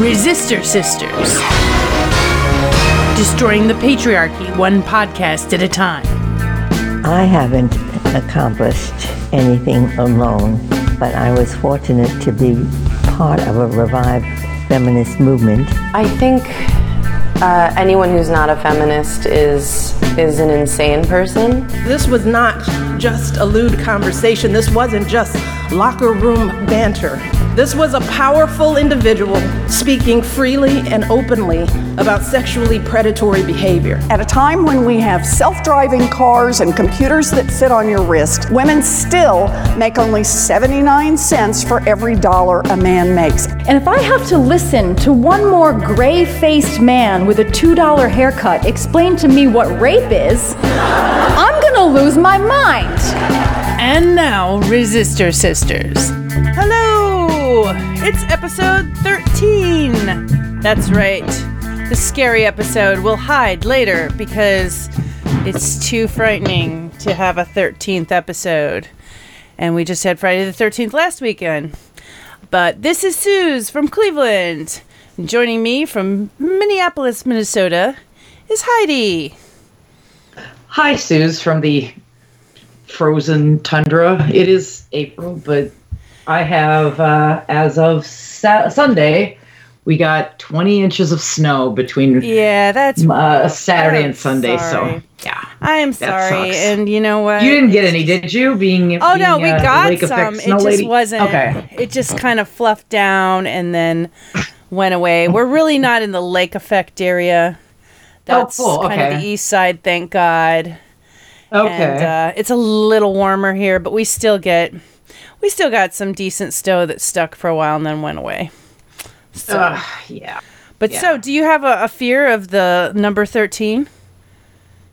Resistor Sisters. Destroying the patriarchy one podcast at a time. I haven't accomplished anything alone, but I was fortunate to be part of a revived feminist movement. I think uh, anyone who's not a feminist is is an insane person. This was not just a lewd conversation. This wasn't just locker room banter. This was a powerful individual speaking freely and openly about sexually predatory behavior. At a time when we have self driving cars and computers that fit on your wrist, women still make only 79 cents for every dollar a man makes. And if I have to listen to one more gray faced man with a $2 haircut explain to me what rape is, I'm gonna lose my mind. And now, Resistor Sisters. Hello! It's episode 13. That's right. The scary episode will hide later because it's too frightening to have a 13th episode. And we just had Friday the 13th last weekend. But this is Suze from Cleveland. Joining me from Minneapolis, Minnesota is Heidi. Hi, Suze from the frozen tundra. It is April, but I have, uh, as of sa- Sunday, we got 20 inches of snow between Yeah, that's uh, Saturday I'm and Sunday. sorry. So, yeah. I am sorry. sucks. And you know what? You didn't get any, did you? Being Oh no, we uh, got some. It just lady? wasn't. Okay. It just kind of fluffed down and then went away. We're really not in the lake effect area. That's Oh, cool. kind of the east side, thank God. Okay. And uh, it's a little warmer here, but we still get we still got some decent snow that stuck for a while and then went away. So, Ugh, yeah. but so, do you have a, a fear of the number thirteen?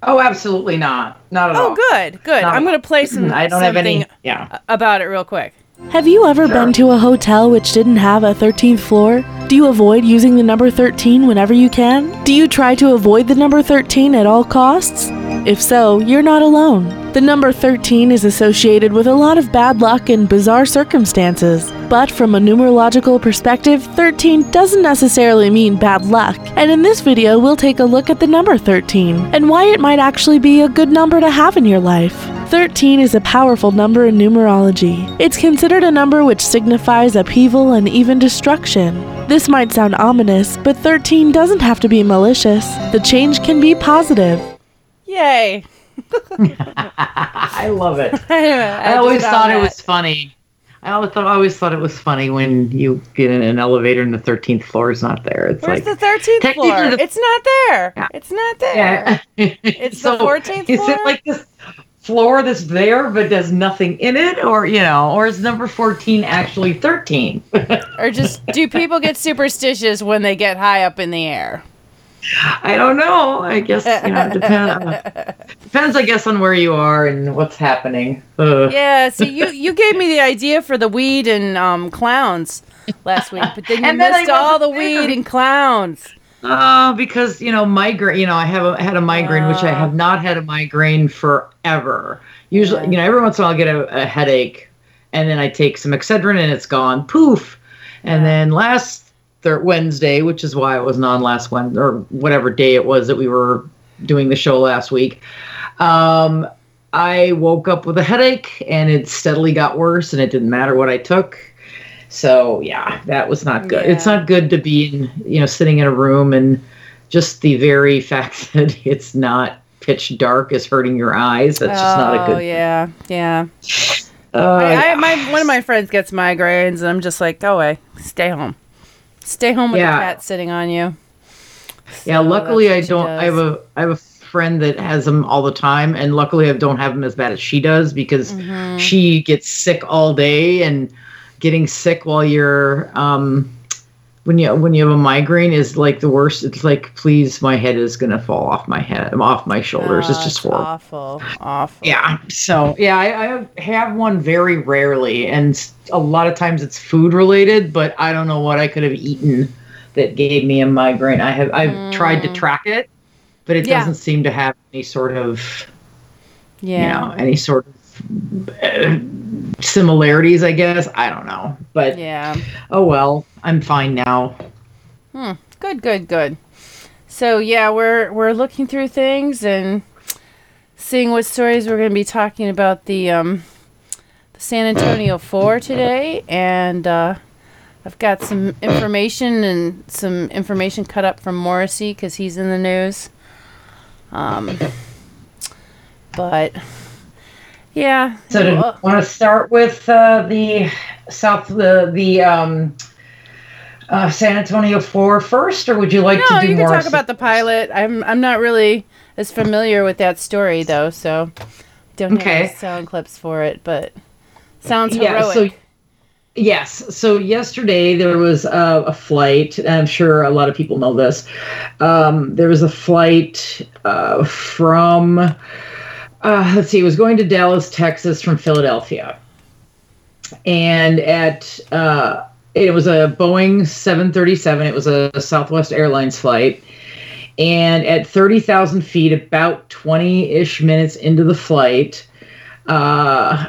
Oh, absolutely not. Not at oh, all. Oh, good, good. Not I'm going to play some. I don't have any. Yeah. about it real quick. Have you ever been to a hotel which didn't have a 13th floor? Do you avoid using the number 13 whenever you can? Do you try to avoid the number 13 at all costs? If so, you're not alone. The number 13 is associated with a lot of bad luck and bizarre circumstances. But from a numerological perspective, 13 doesn't necessarily mean bad luck. And in this video, we'll take a look at the number 13 and why it might actually be a good number to have in your life. 13 is a powerful number in numerology. It's considered a number which signifies upheaval and even destruction. This might sound ominous, but 13 doesn't have to be malicious. The change can be positive. Yay! I love it. I, I always thought found it was funny. I always thought I always thought it was funny when you get in an elevator and the thirteenth floor is not there. It's Where's like the thirteenth floor? the- it's not there. Yeah. It's not there. yeah. It's the 14th floor. Is it like this floor that's there but there's nothing in it, or you know, or is number fourteen actually thirteen? Or just do people get superstitious when they get high up in the air? I don't know. I guess you know, it depends. depends, I guess, on where you are and what's happening. Uh, Yeah. See, you you gave me the idea for the weed and um, clowns last week, but then you then missed all the there. weed and clowns. Uh, because you know migraine. You know, I have a, had a migraine, which I have not had a migraine forever. Usually, you know, every once in a while I get a, a headache, and then I take some Excedrin, and it's gone. Poof. And then last thir- Wednesday, which is why it wasn't on last Wednesday or whatever day it was that we were doing the show last week. Um, I woke up with a headache, and it steadily got worse, and it didn't matter what I took. So yeah, that was not good. It's not good to be in, you know, sitting in a room and just the very fact that it's not pitch dark is hurting your eyes. That's just not a good. Oh good. yeah, yeah. Uh, I, I, my one of my friends gets migraines, and I'm just like, go away, stay home, stay home with Yeah. the cat sitting on you. yeah, luckily I that's what she don't. I have a I have a friend that has them all the time, and luckily I don't have them as bad as she does because Mm-hmm. she gets sick all day, and getting sick while you're um when you when you have a migraine is like the worst. It's like, please, my head is gonna fall off my head, off my shoulders. it's Oh, just horrible. awful, awful. Yeah. So yeah, I, I have one very rarely, and a lot of times it's food related. But I don't know what I could have eaten that gave me a migraine. I have I've tried to track it, but it Mm. Yeah. doesn't seem to have any sort of yeah. you know any sort of similarities. I guess I don't know, but Yeah. oh well. I'm fine now. Good, good, good. So yeah, we're we're looking through things and seeing what stories we're going to be talking about the um, the San Antonio Four today, and uh, I've got some information and some information cut up from Morrissey because he's in the news. Um, but yeah, So, do you well, want to start with uh, the South, the the um, uh, San Antonio four first, or would you like no, to do you can talk about the pilot. I'm I'm not really as familiar with that story though, so don't have Okay. any sound clips for it, but sounds heroic. Yeah, so- Yes. So yesterday there was uh, a flight, and I'm sure a lot of people know this. Um, there was a flight uh, from, uh, let's see, it was going to Dallas, Texas from Philadelphia. And at, uh, it was a Boeing 737, it was a Southwest Airlines flight. And at 30,000 feet, about 20 ish minutes into the flight, uh,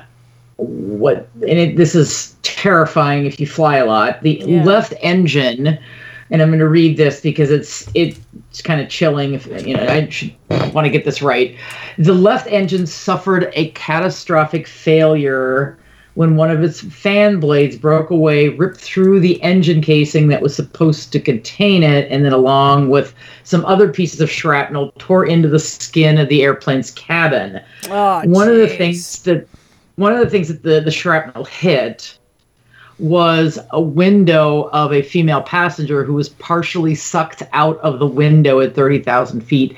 what and it, this is terrifying if you fly a lot the Yeah. left engine and i'm going to read this because it's it's kind of chilling if you know i should want to get this right. The left engine suffered a catastrophic failure when one of its fan blades broke away ripped through the engine casing that was supposed to contain it and then along with some other pieces of shrapnel tore into the skin of the airplane's cabin. Oh, one of the things that one of the things that the, the shrapnel hit was a window of a female passenger who was partially sucked out of the window at 30,000 feet.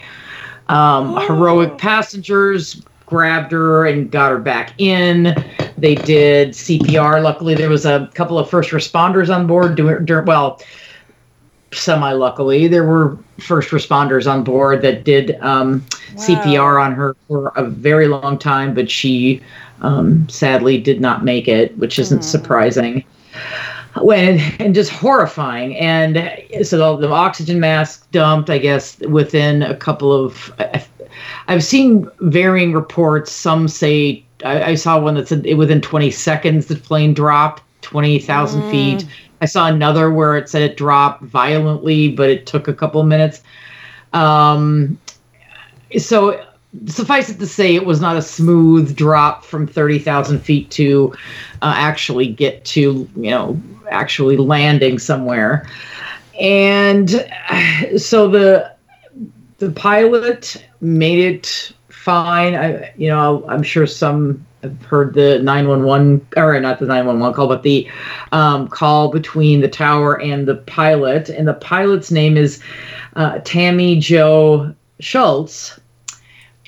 Um, Heroic passengers grabbed her and got her back in. They did CPR. Luckily, there was a couple of first responders on board doing, during, well, semi luckily, there were first responders on board that did um, CPR on her for a very long time, but she um, sadly did not make it, which isn't surprising. When and just horrifying, and so the, the oxygen mask dumped. I guess within a couple of, I- I've seen varying reports. Some say I, I saw one that said it within 20 seconds the plane dropped 20,000 feet. I saw another where it said it dropped violently, but it took a couple of minutes. Um, so suffice it to say, it was not a smooth drop from 30,000 feet to uh, actually get to, you know, actually landing somewhere. And so the the pilot made it fine. I, you know, I'm sure some heard the 911 or not the 911 call, but the um, call between the tower and the pilot. And the pilot's name is uh, Tammie Jo Shults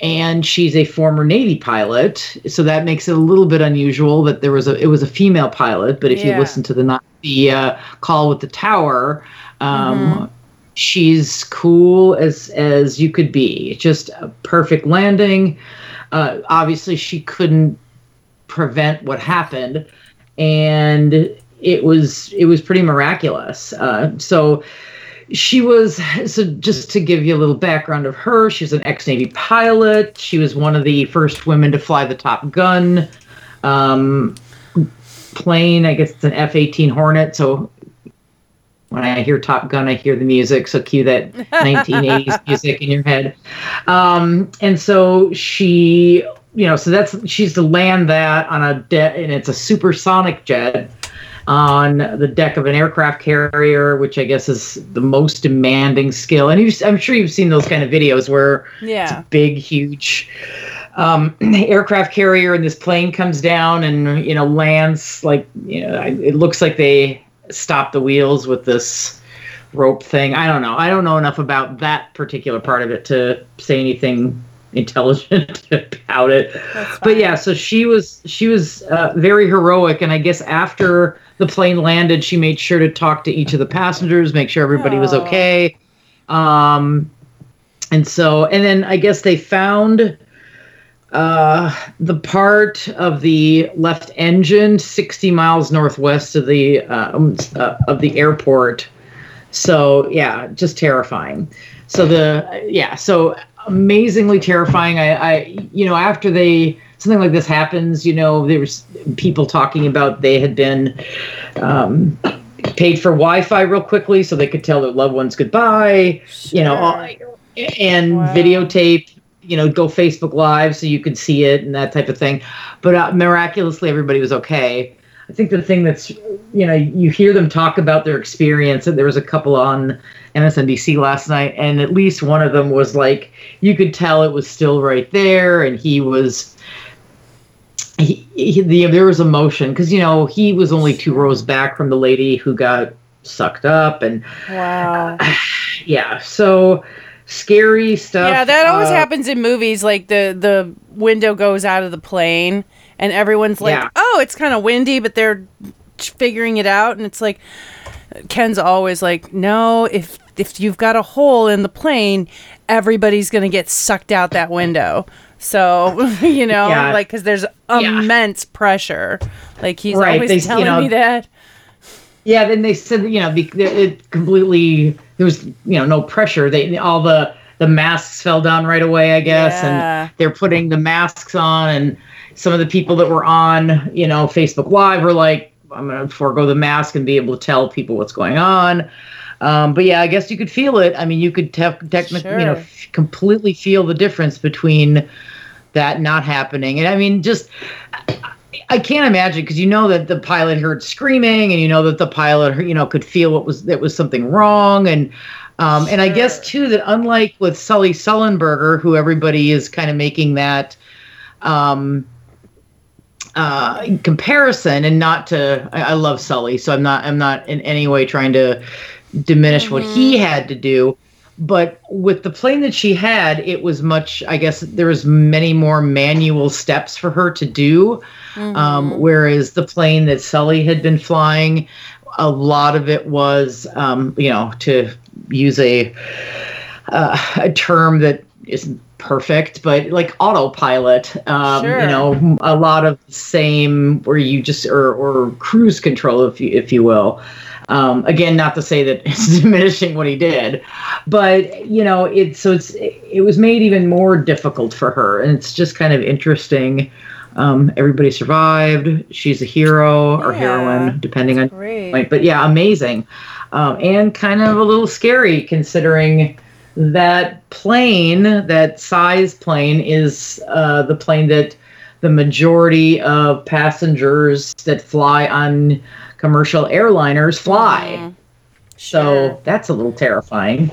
and she's a former Navy pilot, so that makes it a little bit unusual that there was a it was a female pilot. But if Yeah. you listen to the the uh, call with the tower, um, she's cool as as you could be. Just a perfect landing. Uh, obviously, she couldn't prevent what happened, and it was it was pretty miraculous. Uh, so she was so just to give you a little background of her she's an ex-navy pilot. She was one of the first women to fly the top gun um, plane. I guess it's an f-18 hornet. So when i hear top gun i hear the music. So cue that 1980s music in your head. Um, and so she you know so that's she's to land that on a deck and it's a supersonic jet on the deck of an aircraft carrier, which I guess is the most demanding skill. And I'm sure you've seen those kind of videos where it's Yeah. a big, huge um, aircraft carrier, and this plane comes down and you know lands like you know it looks like they stop the wheels with this rope thing. I don't know. I don't know enough about that particular part of it to say anything intelligent about it. But yeah, so she was she was uh, very heroic, and I guess after the plane landed, she made sure to talk to each of the passengers, make sure everybody was okay. Um, and so, and then I guess they found uh, the part of the left engine 60 miles northwest of the uh, um, uh, of the airport. So yeah, just terrifying. So the yeah, so amazingly terrifying. I, I you know after they something like this happens, you know, there's people talking about they had been um, paid for Wi-Fi real quickly so they could tell their loved ones goodbye. You know, all- and videotape. You know, go Facebook Live so you could see it and that type of thing. But uh, miraculously, everybody was okay. I think the thing that's, you know, you hear them talk about their experience, and there was a couple on MSNBC last night, and at least one of them was like, you could tell it was still right there, and he was, he, he the, there was emotion because you know he was only two rows back from the lady who got sucked up, and Wow. yeah, so scary stuff. Yeah, that always uh, happens in movies. Like the the window goes out of the plane, and everyone's like, Yeah. "Oh, it's kind of windy," but they're figuring it out, and it's like Ken's always like, "No, if if you've got a hole in the plane, everybody's gonna get sucked out that window." So you know, Yeah. like because there's Yeah. immense pressure. Like he's Right, always they- you telling know, me that. Yeah, then they said you know it completely there was you know no pressure. They all the the masks fell down right away, I guess, Yeah. and they're putting the masks on, and some of the people that were on you know Facebook Live were like, I'm gonna forego the mask and be able to tell people what's going on. Um, but yeah, I guess you could feel it. I mean, you could te- technically, you know, f- completely feel the difference between that not happening. And I mean, just I can't imagine because you know that the pilot heard screaming, and you know that the pilot, you know, could feel what was that was something wrong, and um, and I guess too that unlike with Sully Sullenberger, who everybody is kind of making that um, uh, comparison, and not to I, I love Sully, so I'm not I'm not in any way trying to diminish what he had to do. But with the plane that she had it was much i guess there was many more manual steps for her to do um, whereas the plane that sully had been flying a lot of it was um, you know to use a uh, a term that isn't perfect but like autopilot um, Sure. you know a lot of the same where you just or or cruise control if you if you will um, again, not to say that it's diminishing what he did, but you know, it's so it's it was made even more difficult for her, and it's just kind of interesting. Um, everybody survived. She's a hero or heroine, depending on great. point. But yeah, amazing, um, and kind of a little scary considering that plane, that size plane, is uh, the plane that the majority of passengers that fly on commercial airliners fly. Mm-hmm. So that's a little terrifying.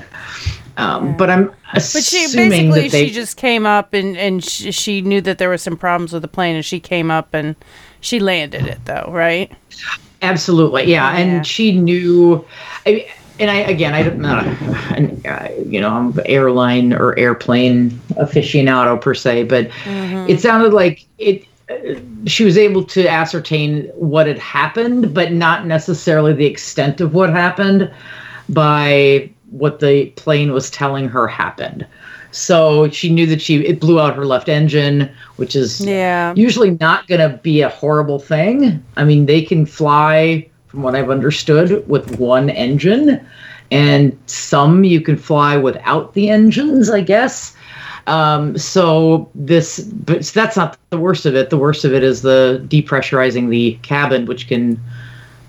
Um, But I'm But she assuming basically that they she just came up and and she, she knew that there was some problems with the plane and she came up and she landed it though, right? Absolutely, yeah. Yeah. And she knew, I, and I again, not, a, an, uh, you know, I'm airline or airplane aficionado per se, but it sounded like it. uh, She was able to ascertain what had happened, but not necessarily the extent of what happened by what the plane was telling her happened. So she knew that she it blew out her left engine, which is Yeah. usually not going to be a horrible thing. I mean, they can fly, from what I've understood, with one engine, and some you can fly without the engines, I guess. Um, so this, but that's not the worst of it. The worst of it is the depressurizing the cabin, which can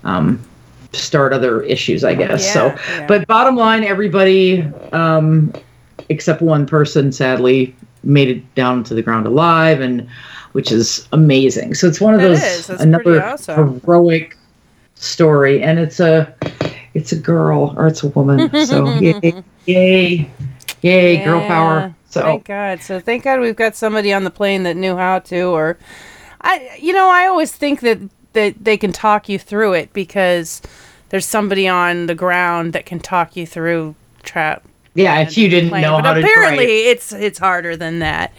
um, start other issues, I guess. so, Yeah, yeah. but bottom line, everybody um, except one person, sadly, made it down to the ground alive, and which is amazing. So it's one of That those. Another awesome. heroic story, and it's a it's a girl or it's a woman. So yay, yay, yay, girl power. Yeah. So thank God. So thank God we've got somebody on the plane that knew how to or I you know, I always think that that they can talk you through it because there's somebody on the ground that can talk you through trap yeah, if you didn't plane. know but how to apparently drive. it's it's harder than that.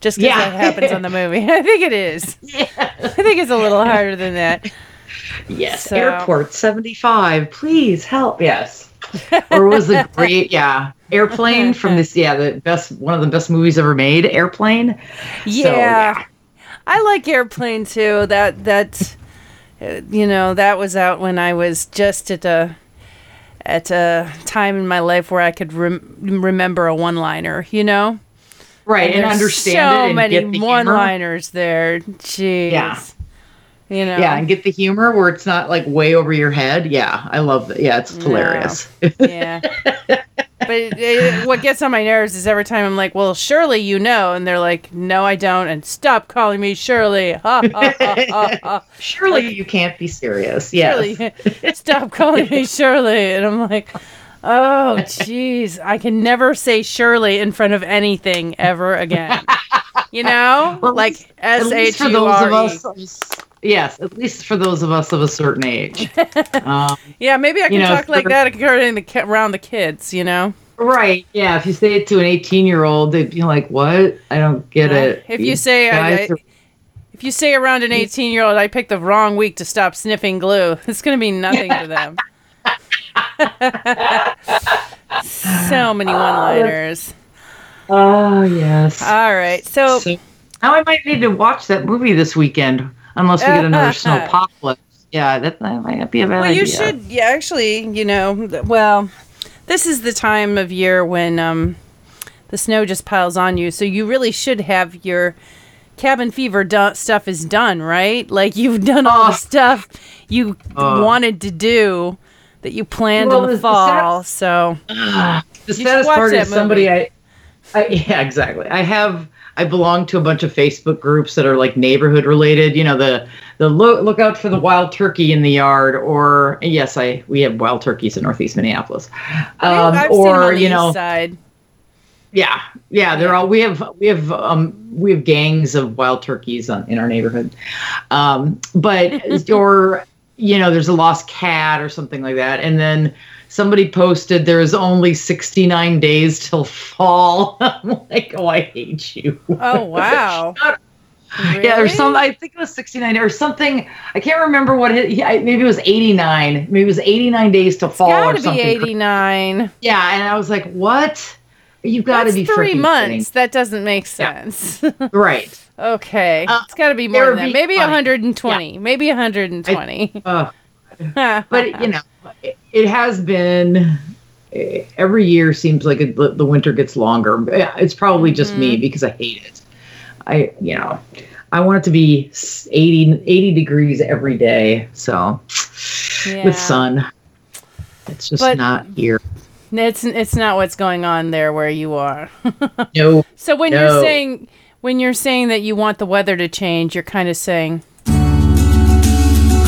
Just because Yeah. that happens on the movie. I think it is. I think it's a little harder than that. Yes, So- airport 75, please help. Yes. or was the great, yeah, airplane from this, yeah, the best, one of the best movies ever made, Airplane. Yeah. So, yeah. I like Airplane too. That that uh, you know, that was out when I was just at a at a time in my life where I could rem- remember a one-liner, you know? Right, and, there's understand so it and many humor. one-liners there. Jeez. Yeah. You know. Yeah, and get the humor where it's not like way over your head. Yeah, I love that. Yeah, it's hilarious. yeah. But it, what gets on my nerves is every time I'm like, "Well, surely you know," and they're like, "No, I don't," and stop calling me Shirley. Ha, ha, ha, ha, ha. Surely you can't be serious. Yeah. Stop calling me Shirley, and I'm like, "Oh, jeez, I can never say Shirley in front of anything ever again." You know, Well, like S H for those of us. E. Yes, at least for those of us of a certain age. um, Yeah, maybe I can You know, talk like that around the kids. You know. right. Yeah. If you say it to an 18 year old, they'd be like, "What? I don't get it." If you say I, I- are- if you say around an 18 year old, I picked the wrong week to stop sniffing glue, it's going to be nothing to them. so many one liners. oh yes. All right. So, So now I might need to watch that movie this weekend, unless we get another snowpocalypse. Yeah, that, that might not be a bad well, idea. you should, yeah, actually, you know, well, this is the time of year when um, the snow just piles on you. So you really should have your cabin fever do- stuff is done, right? Like you've done all the stuff you Oh. wanted to do that you planned Well, in the the- the sad- fall. so the should saddest part is somebody. I, I yeah exactly i have i belong to a bunch of facebook groups that are like neighborhood related you know the the look look out for the wild turkey in the yard or yes i we have wild turkeys in northeast minneapolis. Um, I've or you know side. yeah yeah they're all we have we have um we have gangs of wild turkeys on, in our neighborhood. Um but or you know there's a lost cat or something like that and then somebody posted there is only 69 days till fall i'm like oh i hate you Oh wow! yeah or some i think it was 69 or something i can't remember what it yeah, maybe it was 89 maybe it was 89 days till fall or Gotta be something eighty nine. yeah and i was like what You've gotta be three months. That doesn't make sense. kidding. right okay, Uh, it's got to be more than that. Maybe funny. 120. Maybe 120. uh, but you know it, has been eh, every year seems like it, the the winter gets longer it's probably just me Mm-hmm. because i hate it i you know i want it to be s- 80 80 degrees every day so Yeah. with sun it's just But- not here It's it's not what's going on there where you are. no so when No. you're saying when you're saying that you want the weather to change, you're kind of saying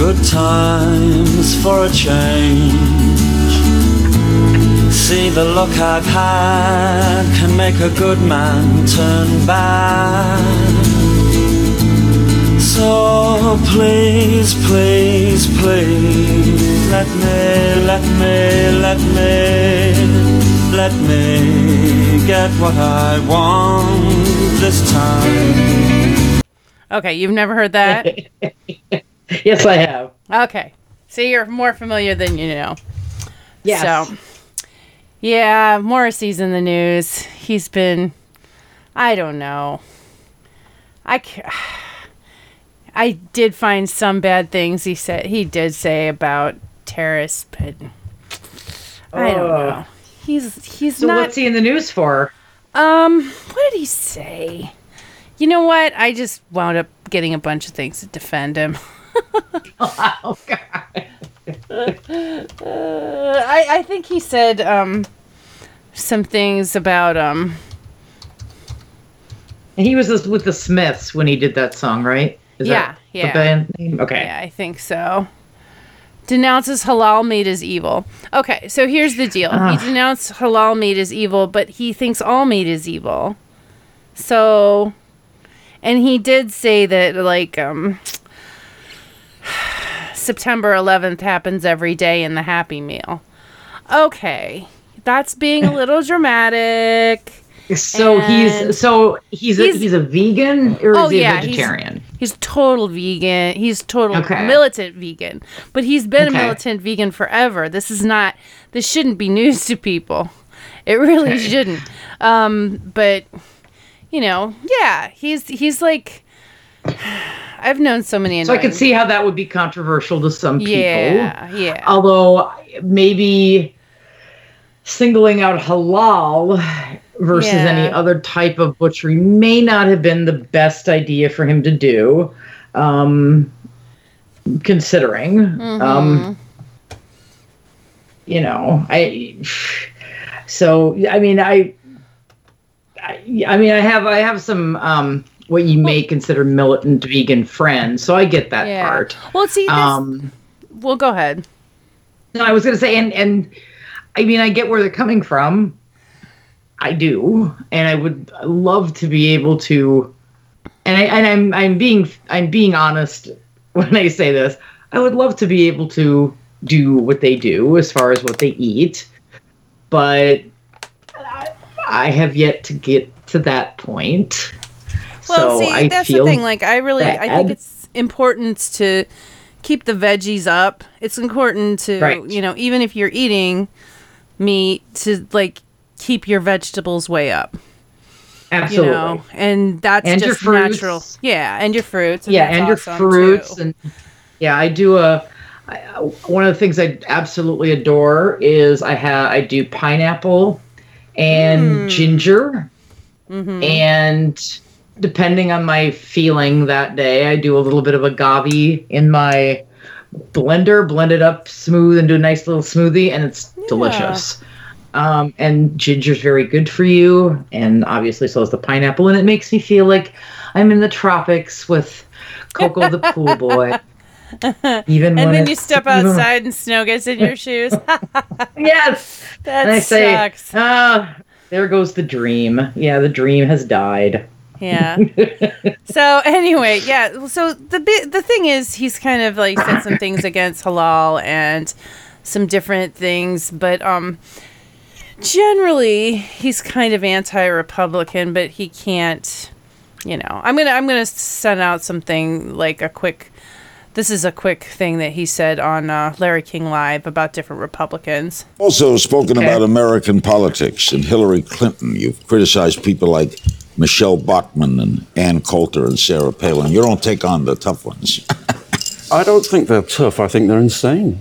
Good times for a change. See the look I've had can make a good man turn bad. So please, please, please, let me, let me, let me, let me get what I want this time. okay. You've never heard that. yes i have okay, so you're more familiar than you know. yes So, yeah, Morrissey's in the news. He's been, I don't know. I, I did find some bad things he said. He did say about terrorists, but I don't know. He's he's so not. what's he in the news for um, what did he say? You know what? I just wound up getting a bunch of things to defend him. oh god Uh, I I think he said um some things about um And he was with the Smiths when he did that song, right? Is Yeah, that yeah. The band name? Okay. Yeah, I think so. Denounces halal meat as evil. Okay, so here's the deal. Ah. He denounced halal meat as evil, but he thinks all meat is evil. So, and he did say that like um September 11th happens every day in the Happy Meal. Okay, that's being a little dramatic. So And- he's so he's a, He's- he's, a vegan or Oh, is he yeah, a he's- vegetarian? He's total vegan. He's total Okay. militant vegan. But he's been Okay. a militant vegan forever. This is not this shouldn't be news to people. It really shouldn't. Um but you know, yeah, he's he's like I've known so many So I could see how that would be controversial to some people. Yeah, yeah. Although maybe singling out halal versus Yeah. any other type of butchery may not have been the best idea for him to do. Um, considering. Um, you know, I. So I mean, I, I, I mean, I have I have some um, what you may consider militant vegan friends, so I get that Yeah. part. Well, see, this, Um, well, go ahead. no, I was going to say, and and I mean, I get where they're coming from. I do, and I would love to be able to, and I and I'm I'm being I'm being honest when I say this. I would love to be able to do what they do as far as what they eat, but I, I have yet to get to that point. Well, so see, I that's the thing. Like, I really, I think bad. it's important to keep the veggies up. It's important to, Right. you know, even if you're eating meat, to like keep your vegetables way up. absolutely. You know, and that's And just natural. Yeah, and your fruits. and yeah and your awesome, fruits too. and yeah i do a I, one of the things i absolutely adore is i have i do pineapple and Hmm. ginger Mm-hmm. and depending on my feeling that day i do a little bit of agave in my blender blend it up smooth and do a nice little smoothie and it's delicious. Um, and ginger's very good for you and obviously so is the pineapple and it makes me feel like i'm in the tropics with coco the pool boy. Even And then you step outside and snow gets in your shoes. yes! That and i say sucks. ah there goes the dream. Yeah the dream has died Yeah. so anyway, yeah. So the bi- the thing is, he's kind of like said some things against halal and some different things, but um, generally he's kind of anti-Republican, but he can't. You know, I'm gonna I'm gonna send out something like a quick. This is a quick thing that he said on uh, Larry King Live about different Republicans. Also spoken Okay. about American politics and Hillary Clinton. You've criticized people like Michele Bachmann and Ann Coulter and Sarah Palin. You don't take on the tough ones. I don't think they're tough. I think they're insane.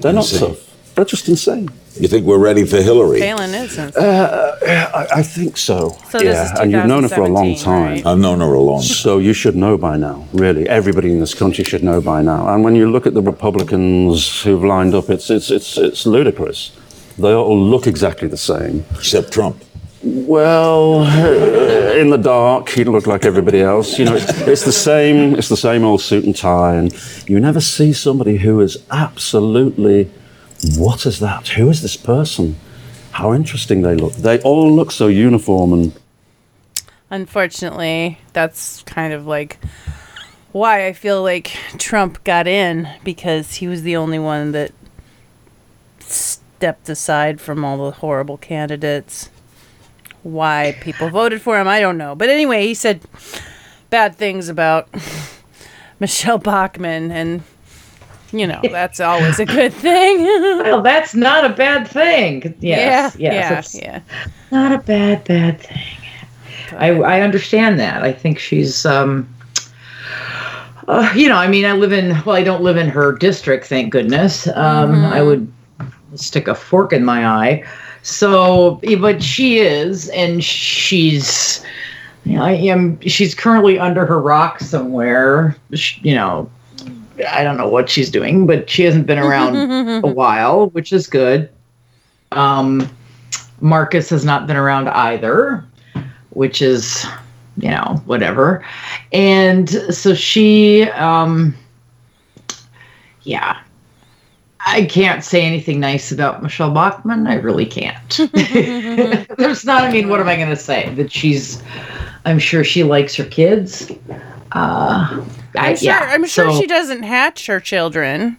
They're not Insane. tough. They're just insane. You think we're ready for Hillary? Palin isn't. Uh, uh, I, I think so. So this is and you've known her for a long time. right? I've known her a long time. So you should know by now, really. Everybody in this country should know by now. And when you look at the Republicans who've lined up, it's it's it's it's ludicrous. They all look exactly the same. Except Trump. Well, uh, in the dark, he looked like everybody else. You know, it's, it's the same. It's the same old suit and tie, and you never see somebody who is absolutely. What is that? Who is this person? How interesting they look. They all look so uniform and Unfortunately, that's kind of like why I feel like Trump got in because he was the only one that stepped aside from all the horrible candidates. Why people voted for him, I don't know. But anyway, he said bad things about Michele Bachmann, and you know, that's always a good thing. well that's not a bad thing yes yeah, yes yeah, yeah. not a bad bad thing I, I understand that. I think she's, um, uh, you know, I mean, I live in, well, I don't live in her district, thank goodness. Um, I would stick a fork in my eye. So, but she is, and she's, you know, I am, she's currently under her rock somewhere, sh- you know, I don't know what she's doing, but she hasn't been around a while, which is good. Um, Marcus has not been around either which is you know whatever. And so she um yeah i can't say anything nice about michele bachmann i really can't there's not i mean what am i going to say that she's i'm sure she likes her kids uh I, I'm sure. yeah, I'm sure so- she doesn't hatch her children.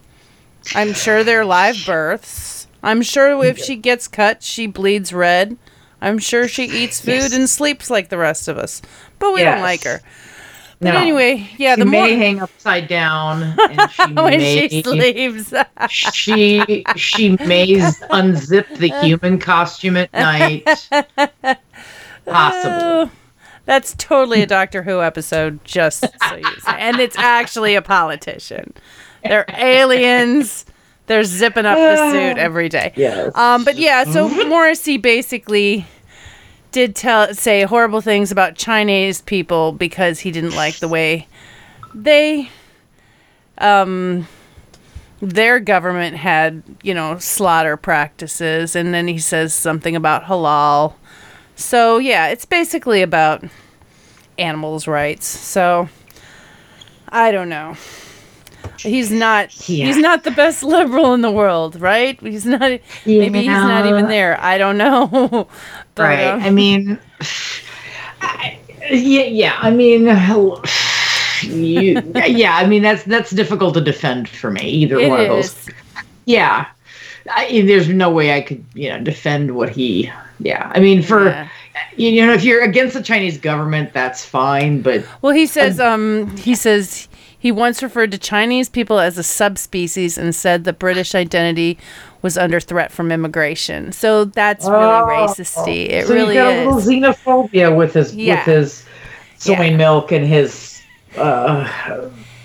I'm sure they're live births. I'm sure if she gets cut, she bleeds red. I'm sure she eats food Yes. and sleeps like the rest of us. But we Yes. don't like her. But No. anyway, yeah, she the may more hang upside down and she when may she sleeps. she she may unzip the human costume at night. Possibly. Oh, that's totally a Doctor Who episode, just so you say. And it's actually a politician. They're aliens. They're zipping up the suit every day. Yes. Um, but yeah, so Morrissey basically did tell say horrible things about Chinese people because he didn't like the way they um, their government had, you know, slaughter practices, and then he says something about halal. So yeah, it's basically about animals' rights. So I don't know. He's not. Yeah. He's not the best liberal in the world, right? He's not. Maybe he's not even there. I don't know. Right. uh, I mean, I- yeah, yeah. I mean, you, yeah. I mean, that's that's difficult to defend for me. Either It one of those. is. Yeah. I, there's no way I could, you know, defend what he. Yeah. I mean, for Yeah. you you know, if you're against the Chinese government, that's fine. But Well, he says um he says he once referred to Chinese people as a subspecies and said the British identity was under threat from immigration. So that's really racisty. It so really got a little xenophobia with his Yeah. with his soy Yeah. milk and his uh,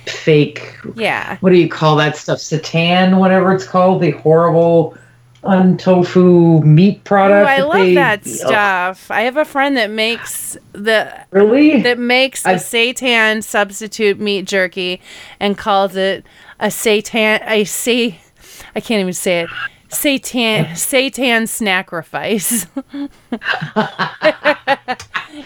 fake Yeah. what do you call that stuff? Satan, whatever it's called, the horrible untofu meat Ooh, product. I that love they- that Ugh. stuff. I have a friend that makes the Really? that makes I- a seitan substitute meat jerky and calls it a seitan a say I can't even say it. Satan Satan sacrifice.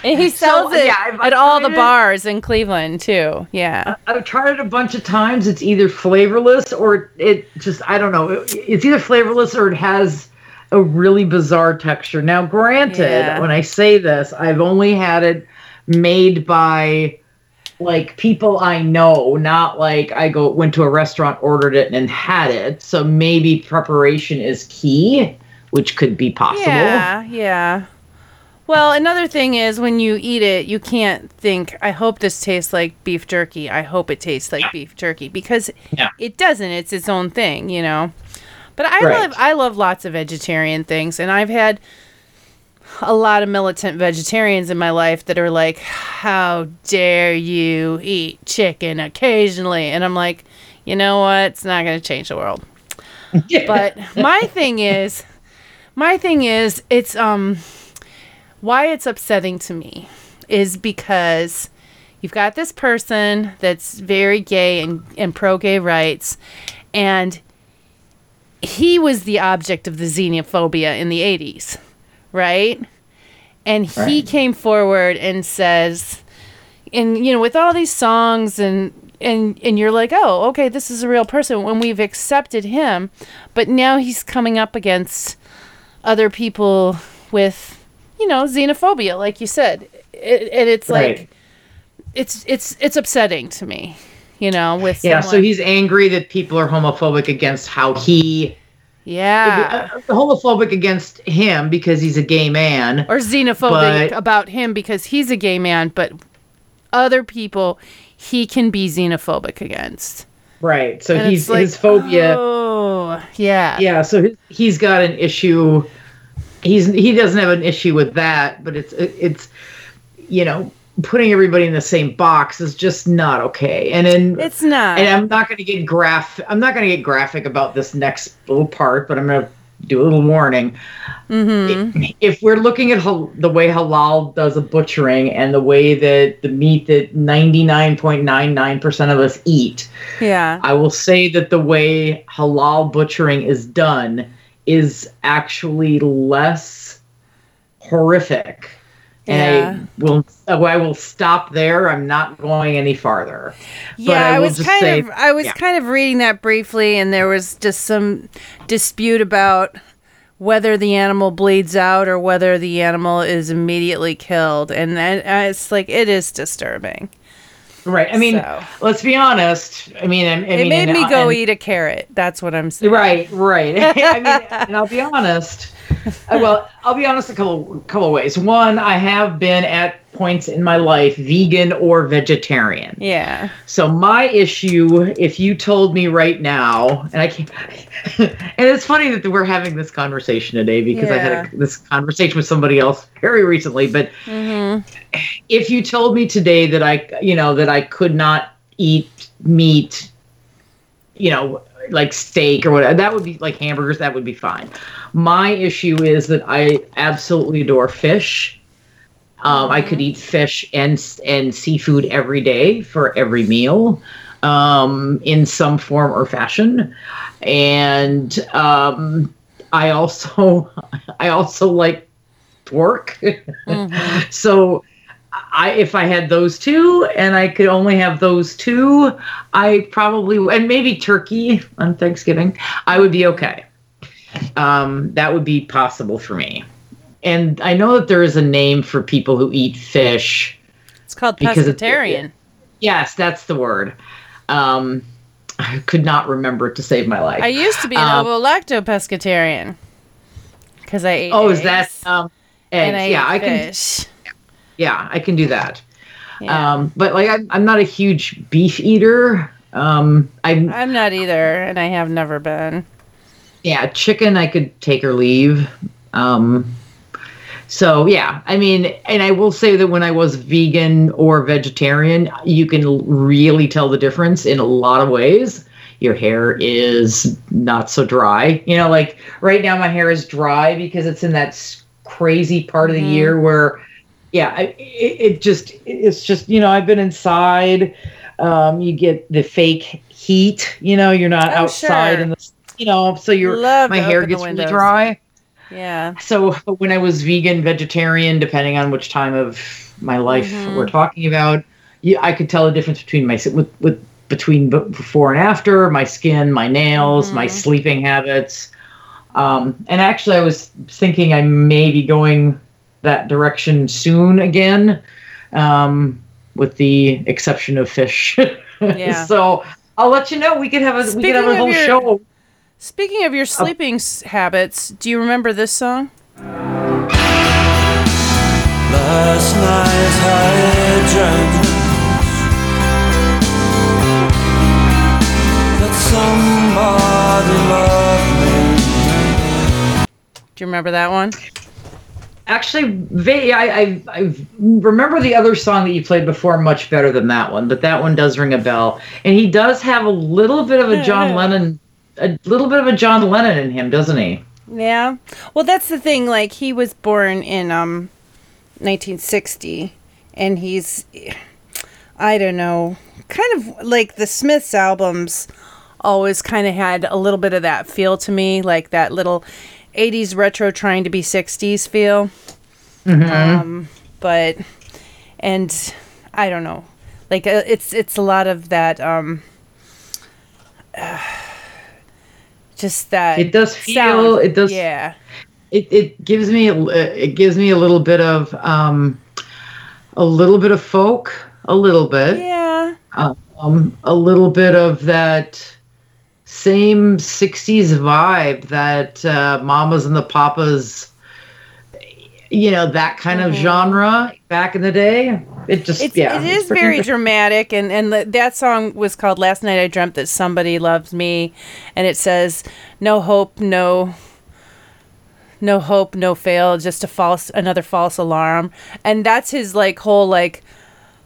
and he sells it yeah, at all the bars in Cleveland too. Yeah. I've tried it a bunch of times. It's either flavorless or it just I don't know. It- It's either flavorless or it has a really bizarre texture. Now, granted, Yeah. when I say this, I've only had it made by like people I know, not like I go went to a restaurant, ordered it, and had it. So maybe preparation is key, which could be possible. Yeah, yeah. Well, another thing is when you eat it, you can't think, I hope this tastes like beef jerky. I hope it tastes like beef jerky because Yeah. it doesn't. It's its own thing, you know. But I Right. love I love lots of vegetarian things and I've had a lot of militant vegetarians in my life that are like, "How dare you eat chicken occasionally?" And I'm like, "You know what? It's not going to change the world." But my thing is my thing is it's um why it's upsetting to me is because you've got this person that's very gay and, and pro gay rights and he was the object of the xenophobia in the 80s right and he Right. came forward and says and you know with all these songs and and and you're like oh okay this is a real person when we've accepted him but now he's coming up against other people with you know xenophobia like you said it, and it's Right. like it's it's it's upsetting to me you know with Yeah, so he's angry that people are homophobic against how he yeah uh, homophobic against him because he's a gay man. or xenophobic But- about him because he's a gay man but other people he can be xenophobic against Right. So And he's like, his phobia. oh yeah Yeah. So his, he's got an issue. He's he doesn't have an issue with that, but it's it's you know putting everybody in the same box is just not okay. And then it's not and I'm not going to get graph. I'm not going to get graphic about this next little part, but I'm going to do a little warning. mm-hmm. If we're looking at hal- the way halal does the butchering and the way that the meat that 99.99% of us eat, yeah I will say that the way halal butchering is done is actually less horrific. And I will uh, I will stop there. I'm not going any farther. But Yeah, I, was kind say- of I was yeah. kind of reading that briefly, and there was just some dispute about whether the animal bleeds out or whether the animal is immediately killed, and uh, it's like it is disturbing. Right. I mean, So. let's be honest. I mean, I, I it mean, made and- me go and- eat a carrot. That's what I'm saying. Right, right. I mean, and I'll be honest. uh, Well, I'll be honest a couple couple ways. One, I have been at points in my life vegan or vegetarian. Yeah. So my issue, if you told me right now, and I can't, and it's funny that we're having this conversation today because I had a, this conversation with somebody else very recently. But if you told me today that I, you know, that I could not eat meat, you know, like steak or whatever, that would be like hamburgers, that would be fine. My issue is that I absolutely adore fish. Um, I could eat fish and and seafood every day for every meal. um, in some form or fashion, and um, I also I also like pork. so I if I had those two and I could only have those two, I probably and maybe turkey on Thanksgiving, I would be okay. Um, that would be possible for me. And I know that there is a name for people who eat fish. It's called it's- pescatarian. Yes, that's the word. Um, I could not remember it to save my life. I used to be an Um, ovo-lacto pescatarian because I ate. Oh, is that um, and? I yeah, I can. Yeah, I can do that. Yeah. Um, but like, I'm, I'm not a huge beef eater. Um, I'm I'm not either, and I have never been. yeah, chicken I could take or leave. Um, so yeah, I mean, and I will say that when I was vegan or vegetarian, you can really tell the difference in a lot of ways. Your hair is not so dry. You know, like right now my hair is dry because it's in that crazy part of the year where, yeah, I, it, it just it's just you know I've been inside. Um, you get the fake heat. You know, you're not Oh, outside sure. in the you know, so your my hair gets really dry. Yeah. So when I was vegan, vegetarian, depending on which time of my life Mm-hmm. we're talking about, yeah, I could tell the difference between my with, with between before and after, my skin, my nails, my Mm-hmm. sleeping habits. Um, and actually, I was thinking I may be going that direction soon again, um, with the exception of fish. Yeah. so I'll let you know. We could have a we Speaking could have a of whole your- show. Speaking of your sleeping s habits, do you remember this song? Last night I dreamt that somebody loved me. Do you remember that one? Actually, I, I I remember the other song that you played before much better than that one, but that one does ring a bell. And he does have a little bit of a John Lennon, a little bit of a John Lennon in him, doesn't he? Yeah. Well, that's the thing. Like, he was born in um, 1960, and he's, I don't know, kind of like the Smiths albums always kind of had a little bit of that feel to me, like that little 80s retro trying to be 60s feel. Um, but, and I don't know, like uh, it's it's a lot of that. Um, just that It does feel- sound. it does- yeah It it gives me a, it gives me a little bit of um, a little bit of folk, a little bit. yeah um, a little bit of that same 60s vibe that uh, mamas and the papas you know that kind of genre back in the day it just Mm-hmm. It's, yeah it's very dramatic, and and the, that song was called "Last Night I Dreamt That Somebody Loved Me," and it says, "No hope, no, no hope, no fail, just a false, another false alarm," and that's his like whole like,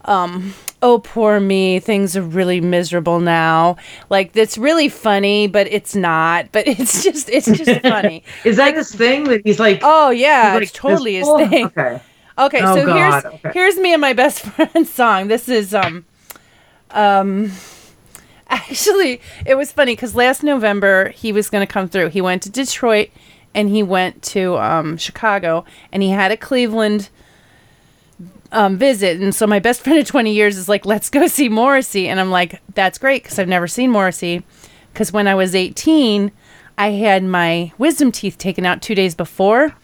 um, oh poor me, things are really miserable now. Like it's really funny, but it's not. But it's just it's just funny. is that his thing that he's like Oh yeah, he's it's totally his thing. okay Okay, Oh, so God, here's okay. here's me and my best friend's song. This is um um actually it was funny because last November he was gonna come through. He went to Detroit and he went to um Chicago and he had a Cleveland um visit. And so my best friend of 20 years is like let's go see Morrissey. And I'm like that's great because I've never seen Morrissey. Because when I was 18 I had my wisdom teeth taken out two days before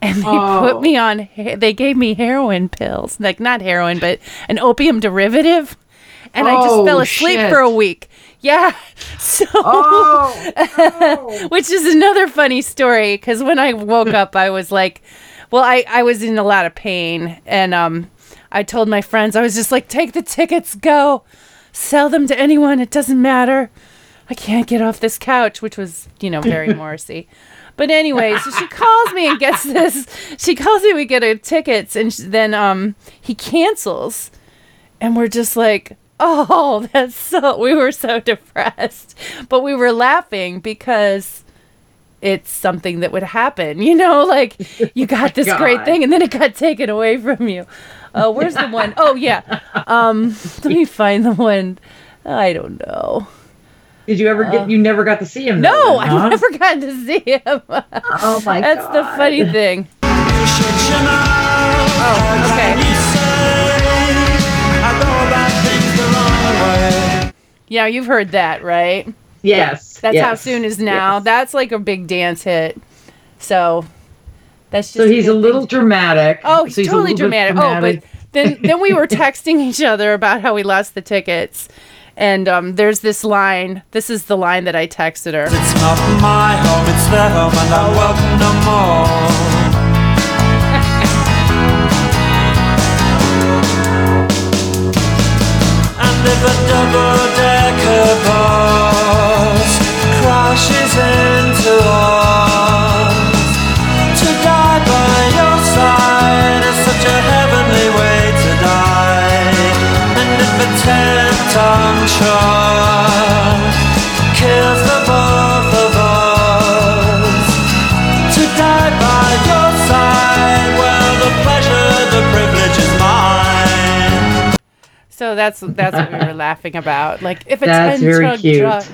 and they Oh. put me on they gave me heroin pills like not heroin but an opium derivative. And i just Oh, fell asleep shit. for a week. Yeah. So oh. Which is another funny story because when i woke up i was like well I, I was in a lot of pain. And um i told my friends i was just like take the tickets go sell them to anyone it doesn't matter i can't get off this couch which was you know very morrissey but anyway, so she calls me and gets this. She calls me, we get her tickets, and sh- then um he cancels, and we're just like, oh, that's so. We were so depressed, but we were laughing because it's something that would happen. You know, like you got this great thing, and then it got taken away from you. Uh, where's the one? Oh yeah. Um, let me find the one I don't know. Did you ever get? You never got to see him. No, though, huh? I never got to see him. Oh my That's the funny thing. Oh, okay. Yeah, you've heard that, right? Yes. That's how soon is now. yes. That's like a big dance hit. So that's just So he's a little dramatic. Oh, he's So a totally little bit dramatic. Oh, but then then we were texting each other about how we lost the tickets. And um, there's this line. This is the line that I texted her. It's not my home, it's their home, and I'm welcome no more. And if a double-decker bus So that's that's what we were laughing about. Like if a That's ten truck truck,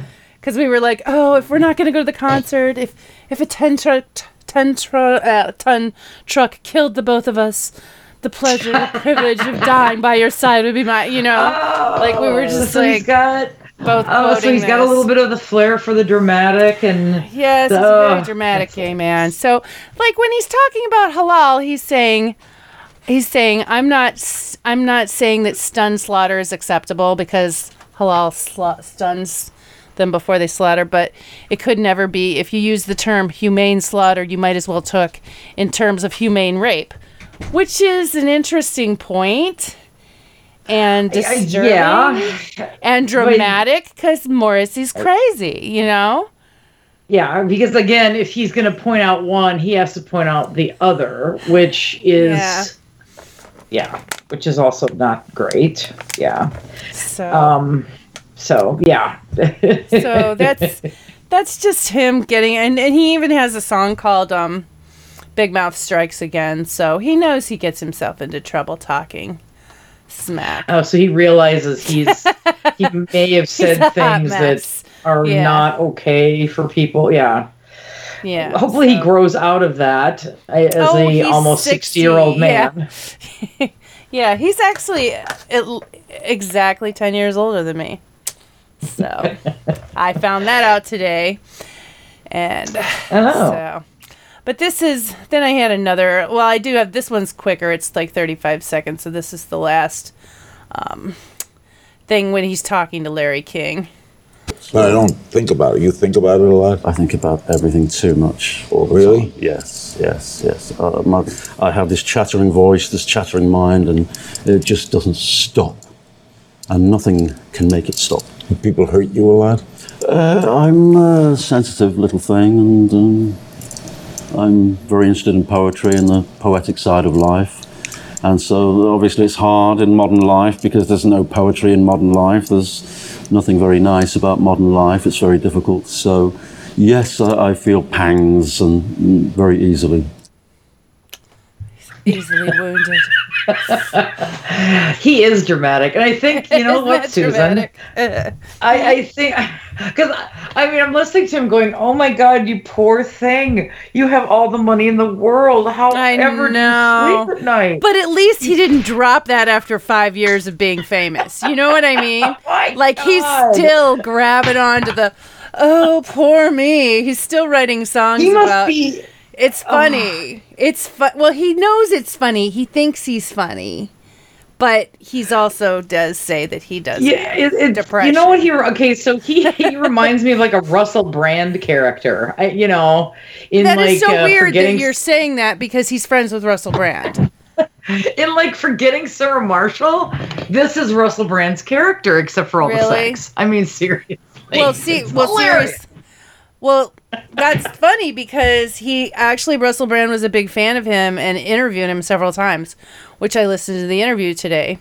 because we were like, oh, if we're not gonna go to the concert, if if a ten truck ten tru- uh, ton truck killed the both of us, the pleasure, the privilege of dying by your side would be my, you know, like we were just so like he's got. both. Oh, so he's got a little bit of the flair for the dramatic and. Yes, he's a very dramatic gay man. So, like when he's talking about halal, he's saying, he's saying, I'm not, I'm not saying that stun slaughter is acceptable because halal sla- stuns them before they slaughter, but it could never be. If you use the term humane slaughter, you might as well took in terms of humane rape, which is an interesting point and I- disturbing yeah. and dramatic because Morrissey's crazy, you know. Yeah, because again, if he's going to point out one, he has to point out the other, which is. Yeah. Yeah, which is also not great. Yeah. So, Um. So yeah. so that's that's just him getting and, and he even has a song called um Big Mouth Strikes Again, so he knows he gets himself into trouble talking smack. Oh, so he realizes he's he may have said things that are Yeah. not okay for people. Yeah. Yeah. Hopefully he grows out of that uh, as Oh, a almost 60, sixty year old man. Yeah, yeah, he's actually exactly 10 years older than me. So, I found that out today. And Oh. so but this is then I had another well I do have this one's quicker it's like 35 seconds so this is the last um, thing when he's talking to Larry King. But I don't think about it. You think about it a lot? I think about everything too much. All the Really? Time. Yes, yes, yes. Uh, my, I have this chattering voice, this chattering mind, and it just doesn't stop. And nothing can make it stop. Do People hurt you a lot? Uh, I'm a sensitive little thing, and um, I'm very interested in poetry and the poetic side of life. And so, obviously, it's hard in modern life because there's no poetry in modern life. There's nothing very nice about modern life. It's very difficult. So, yes, I, I feel pangs and very easily. Easily wounded. He is dramatic, and I think you know what, Susan. I, I think because I mean I'm listening to him going, "Oh my God, you poor thing! You have all the money in the world. How I ever know. do you sleep at night?" But at least he didn't drop that after five years of being famous. You know what I mean? Oh my like he's still grabbing onto the, oh poor me. He's still writing songs he must about. be. It's funny. It's fun. Well, he knows it's funny. He thinks he's funny, but he's also does say that he does. Yeah, it, it, depression. you know what he? Okay, so he he reminds me of like a Russell Brand character. I, you know, in That like is so uh, weird that you're saying that because he's friends with Russell Brand. in like forgetting Sarah Marshall. This is Russell Brand's character, except for all the Really? sex. I mean, seriously. Well, see, It's well, hilarious. serious. Well, that's funny because he actually Russell Brand was a big fan of him and interviewed him several times, which I listened to the interview today.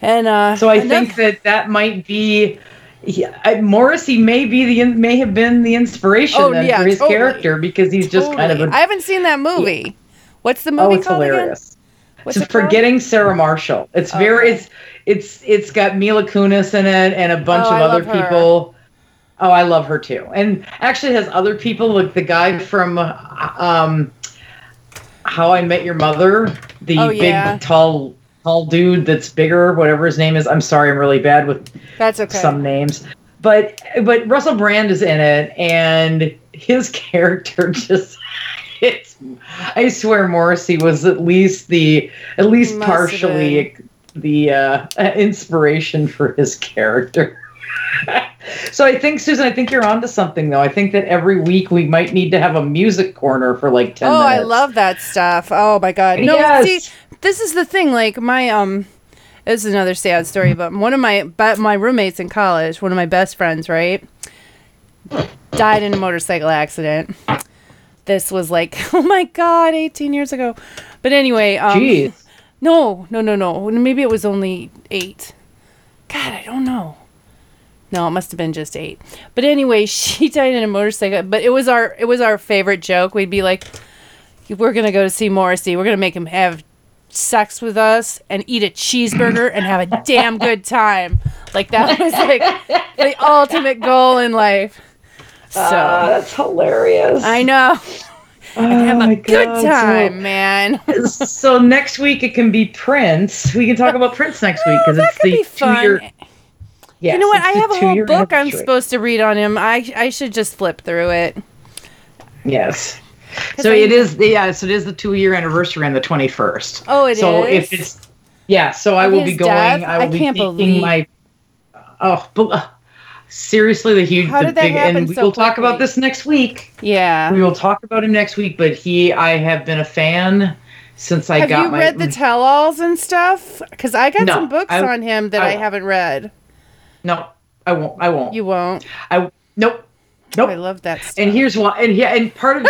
And uh, So I think that that might be. He, I, Morrissey may be the may have been the inspiration Oh, then yeah, for his totally. character because he's just kind of Totally. a I haven't seen that movie. What's the movie oh it's called hilarious. again? What's It's it called? forgetting Sarah Marshall. It's very it's it's it's got Mila Kunis in it and a bunch Oh, of I other people. Oh, I love her too, and actually has other people like the guy from um, How I Met Your Mother, the Oh, big tall tall dude that's bigger, whatever his name is. I'm sorry, I'm really bad with That's okay. some names. But but Russell Brand is in it and his character just it's I swear Morrissey was at least the at least Must partially the uh, inspiration for his character. so I think Susan, I think you're onto something though. I think that every week we might need to have a music corner for like 10 Oh, minutes. I love that stuff. Oh my god. No, Yes. see, this is the thing. Like my um, this is another sad story, but one of my but my roommates in college, one of my best friends, right, died in a motorcycle accident. This was like, oh my god, 18 years ago. But anyway, um, Jeez. no, no, no, no. Maybe it was only eight. God, I don't know. No, it must have been just eight. But anyway, she died in a motorcycle. But it was our it was our favorite joke. We'd be like, "We're gonna go to see Morrissey. We're gonna make him have sex with us and eat a cheeseburger and have a damn good time." Like that was like the ultimate goal in life. So Ah, that's hilarious. I know. and have a good God, so- time, man. so next week it can be Prince. We can talk about Prince next week because it's the be two year. Yes, you know what? I have a whole book I'm supposed to read on him. I I should just flip through it. Yes. So I- it is the yeah. So it is the two year anniversary on the twenty first. Oh, it so is? if it's yeah, so I will be going. death? I will I be taking believe- my. Oh, but, uh, seriously, the huge, How the did that big, happen and we so will talk about this next week. Yeah. We will talk about him next week. But he, I have been a fan since I have got you my. read the tell-alls and stuff? Because I got No, some books I- on him that I I, haven't read. No, I won't. I won't. You won't. I nope. Nope. I love that stuff. And here's why. And yeah, and part of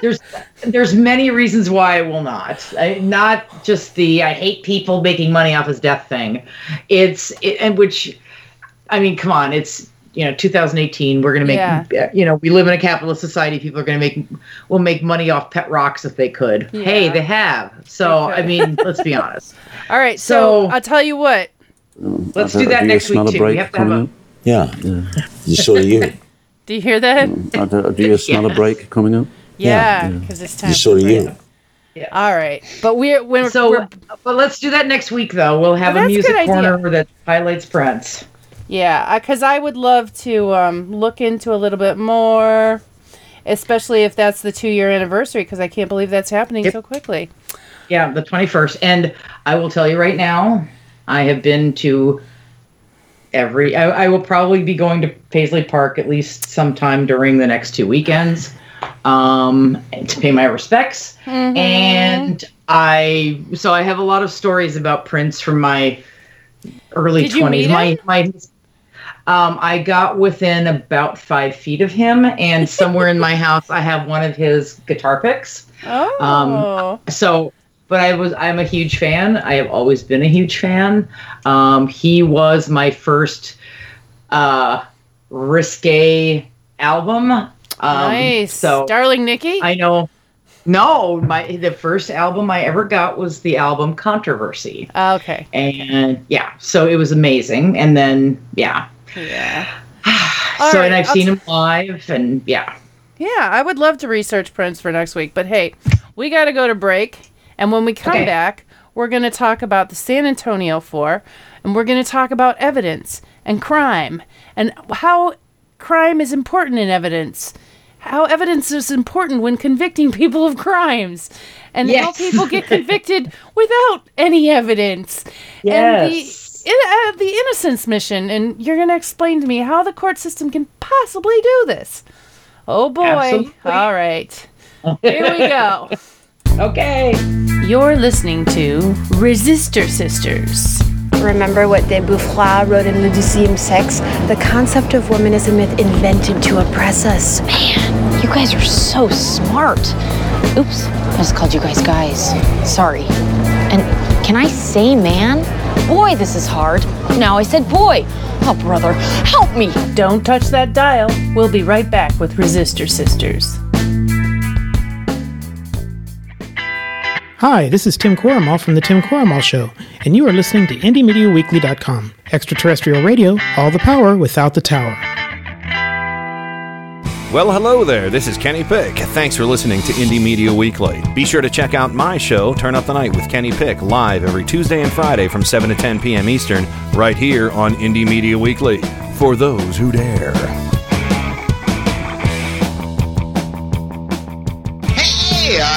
there's there's many reasons why I will not. I, not just the I hate people making money off his death thing. It's it, and which, I mean, come on, it's you know 2018. We're gonna make Yeah. Uh, you know we live in a capitalist society. People are gonna make will make money off pet rocks if they could. Hey, they have. So I mean, let's be honest. All right, so, So- I'll tell you what. Let's Do do that next week a too. We have to have a. Yeah. So do you. Do you hear that? Do, do you smell a break coming up? Yeah, because it's time. So do you. Yeah. All right, but we're when So, we're but let's do that next week though. We'll have Well, a that's a music good idea. corner that highlights Prince. Yeah, because I would love to um, look into a little bit more, especially if that's the two year anniversary, because I can't believe that's happening Yep. so quickly. Yeah, the 21st. And I will tell you right now, I have been to every, I, I will probably be going to Paisley Park at least sometime during the next two weekends um, to pay my respects. Mm-hmm. And I, so I have a lot of stories about Prince from my early 20s. my, my, um, I got within about five feet of him, and somewhere in my house, I have one of his guitar picks. Oh, So, but I was I'm a huge fan. I have always been a huge fan. Um, he was my first uh, risque album. Um, nice. So Darling Nikki? I know. No, my the first album I ever got was the album Controversy, Ah, okay. and yeah, so it was amazing. And then yeah, Yeah. so right, and I've I'll seen t- him live, and yeah, Yeah, I would love to research Prince for next week, but hey, we got to go to break. And when we come Okay. back, we're going to talk about the San Antonio Four, and we're going to talk about evidence and crime and how crime is important in evidence. How evidence is important when convicting people of crimes, and how people get convicted without any evidence. Yes. And the, in, uh, the innocence mission, and you're going to explain to me how the court system can possibly do this. Oh boy. Absolutely. All right. Here we go. okay. You're listening to Resistor Sisters. Remember what de Beauvoir wrote in Le Deuxième Sexe? The concept of woman is a myth invented to oppress us. Man, you guys are so smart. Oops, I just called you guys guys. Sorry. And can I say man? Boy, this is hard. Now I said boy. Oh, brother, help me. Don't touch that dial. We'll be right back with Resistor Sisters. Hi, this is Tim Quormal from The Tim Quormal Show, and you are listening to IndieMediaWeekly.com. Extraterrestrial radio, all the power without the tower. Well, hello there. This is Kenny Pick. Thanks for listening to Indie Media Weekly. Be sure to check out my show, Turn Up the Night with Kenny Pick, live every Tuesday and Friday from 7 to 10 p.m. Eastern, right here on Indie Media Weekly. For those who dare.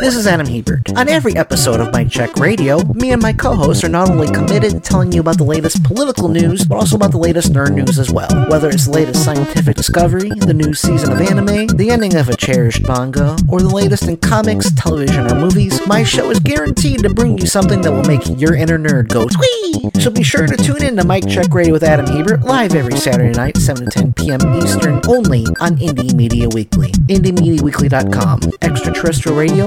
This is Adam Hebert. On every episode of Mike Check Radio, me and my co hosts are not only committed to telling you about the latest political news, but also about the latest nerd news as well. Whether it's the latest scientific discovery, the new season of anime, the ending of a cherished manga, or the latest in comics, television, or movies, my show is guaranteed to bring you something that will make your inner nerd go twee. So be sure to tune in to Mike Check Radio with Adam Hebert live every Saturday night, 7 to 10 p.m. Eastern, only on Indie Media Weekly. IndieMediaWeekly.com. Extraterrestrial radio,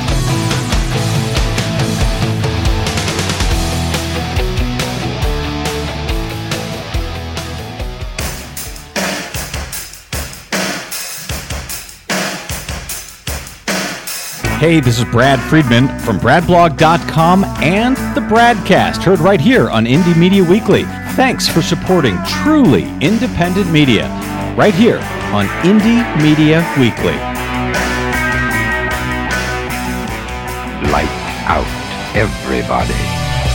Hey, this is Brad Friedman from BradBlog.com and the Bradcast, heard right here on Indie Media Weekly. Thanks for supporting truly independent media, right here on Indie Media Weekly. Light out, everybody.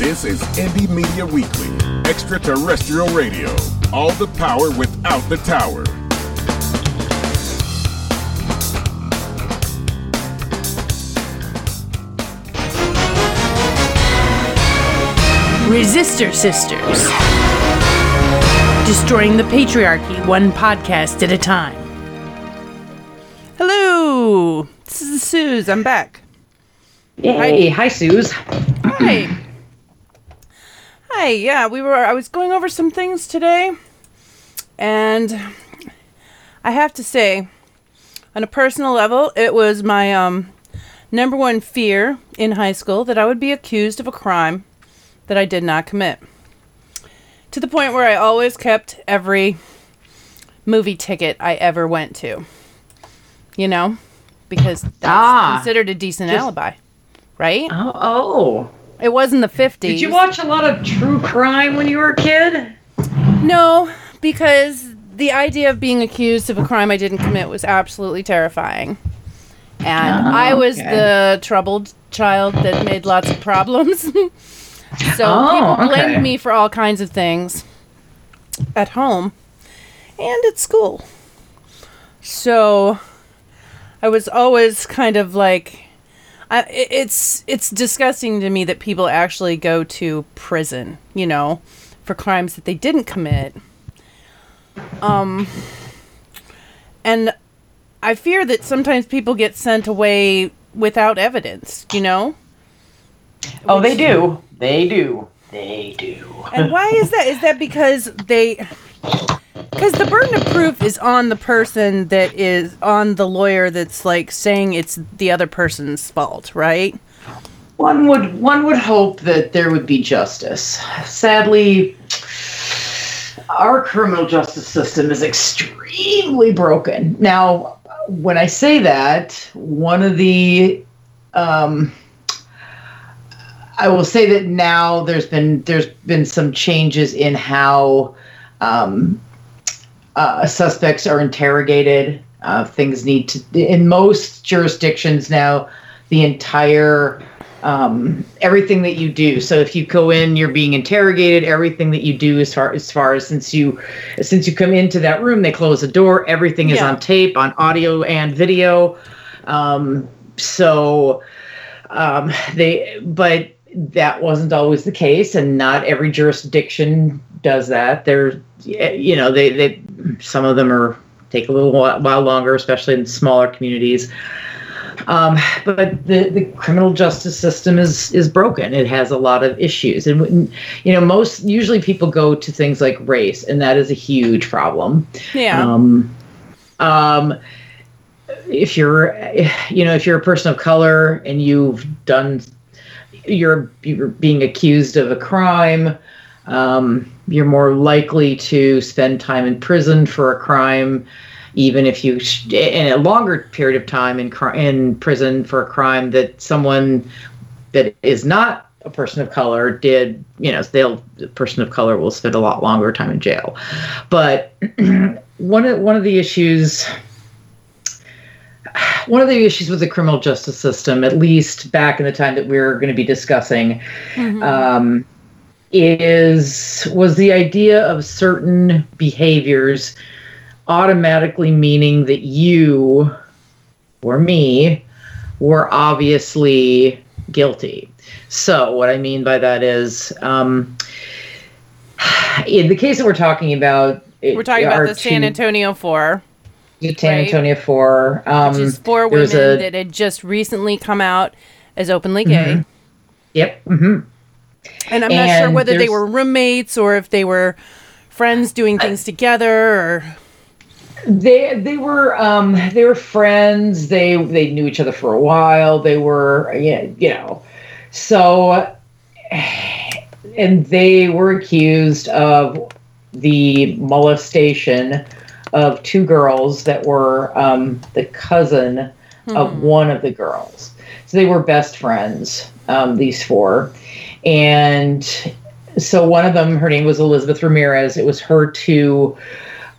This is Indie Media Weekly, extraterrestrial radio. All the power without the tower. Resistor Sisters. Destroying the patriarchy one podcast at a time. Hello, this is Suze. I'm back. Hey, hi, Suze. Hi. Hi. Yeah, we were. I was going over some things today, and I have to say, on a personal level, it was my um, number one fear in high school that I would be accused of a crime that I did not commit. To the point where I always kept every movie ticket I ever went to. You know? Because that's Ah, considered a decent just- alibi. Right? Oh, oh. It was in the 50s. Did you watch a lot of true crime when you were a kid? No, because the idea of being accused of a crime I didn't commit was absolutely terrifying. And Oh, I was okay. the troubled child that made lots of problems. so Oh, people blamed okay. me for all kinds of things at home and at school. So I was always kind of like I, it's it's disgusting to me that people actually go to prison, you know, for crimes that they didn't commit. Um, and I fear that sometimes people get sent away without evidence, you know. Oh, they do. They do. They do. And why is that? Is that because they because the burden of proof is on the person that is on the lawyer that's like saying it's the other person's fault, right? One would one would hope that there would be justice. Sadly, our criminal justice system is extremely broken. Now, when I say that, one of the um, I will say that now there's been there's been some changes in how um, uh, suspects are interrogated. Uh, things need to in most jurisdictions now. The entire um, everything that you do. So if you go in, you're being interrogated. Everything that you do, as far as far as since you since you come into that room, they close the door. Everything is Yeah. on tape, on audio and video. Um, so um, they, but that wasn't always the case, and not every jurisdiction does that. They're, you know, they they some of them are take a little while, while longer, especially in smaller communities. Um, but the, the criminal justice system is is broken. It has a lot of issues, and you know, most usually people go to things like race, and that is a huge problem. Yeah. Um, um, if you're, you know, if you're a person of color and you've done, you're you're being accused of a crime, um, you're more likely to spend time in prison for a crime, even if you sh- in a longer period of time in cri- in prison for a crime that someone that is not a person of color did. You know, they'll the person of color will spend a lot longer time in jail. But one of one of the issues one of the issues with the criminal justice system, at least back in the time that we're going to be discussing, um, is was the idea of certain behaviors automatically meaning that you or me were obviously guilty. So what I mean by that is, um, in the case that we're talking about, We're talking about the San Antonio Four. The San right? Antonio Four, um, which is four women a- that had just recently come out as openly gay. Mhm. Yep. hmm And I'm not sure And whether they were roommates or if they were friends doing things together or They they were um they were friends. They they knew each other for a while. They were yeah you know, so and they were accused of the molestation of two girls that were um, the cousin of Hmm. one of the girls. So they were best friends. Um, these four, and so one of them, her name was Elizabeth Ramirez. It was her two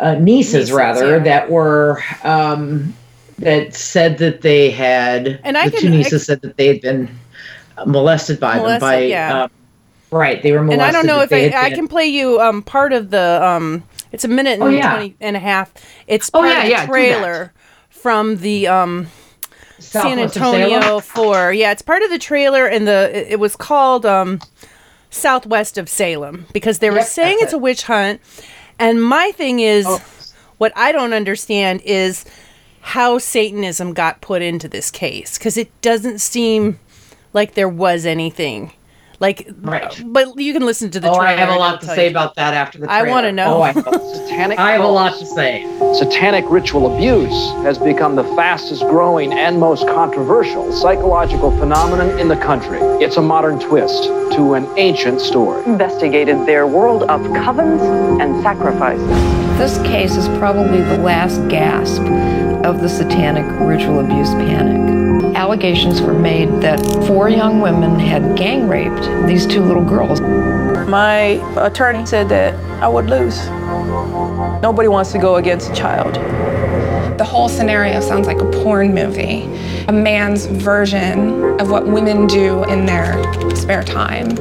uh, nieces, Nieces, rather, yeah. that were um, that said that they had. And I the can- two I nieces said that they had been molested by Molested, them by. yeah. um, right, they were molested. and I don't know if I, I can play you um part of the um it's a minute and Oh, yeah. 20 and a half. It's Oh, part yeah, of the yeah, trailer from the um San Antonio? 4. Yeah, it's part of the trailer and the it, it was called um Southwest of Salem because they were Yep, saying it's a witch hunt and my thing is what I don't understand is how Satanism got put into this case because it doesn't seem like there was anything. Like, Right. but you can listen to the Oh, I have a lot to say you. about that after the I wanna know. Oh, I, Satanic I have a lot to say. Satanic ritual abuse has become the fastest growing and most controversial psychological phenomenon in the country. It's a modern twist to an ancient story. investigated their world of covens and sacrifices. This case is probably the last gasp of the satanic ritual abuse panic. Allegations were made that four young women had gang raped these two little girls. My attorney said that I would lose. Nobody wants to go against a child. The whole scenario sounds like a porn movie, a man's version of what women do in their spare time.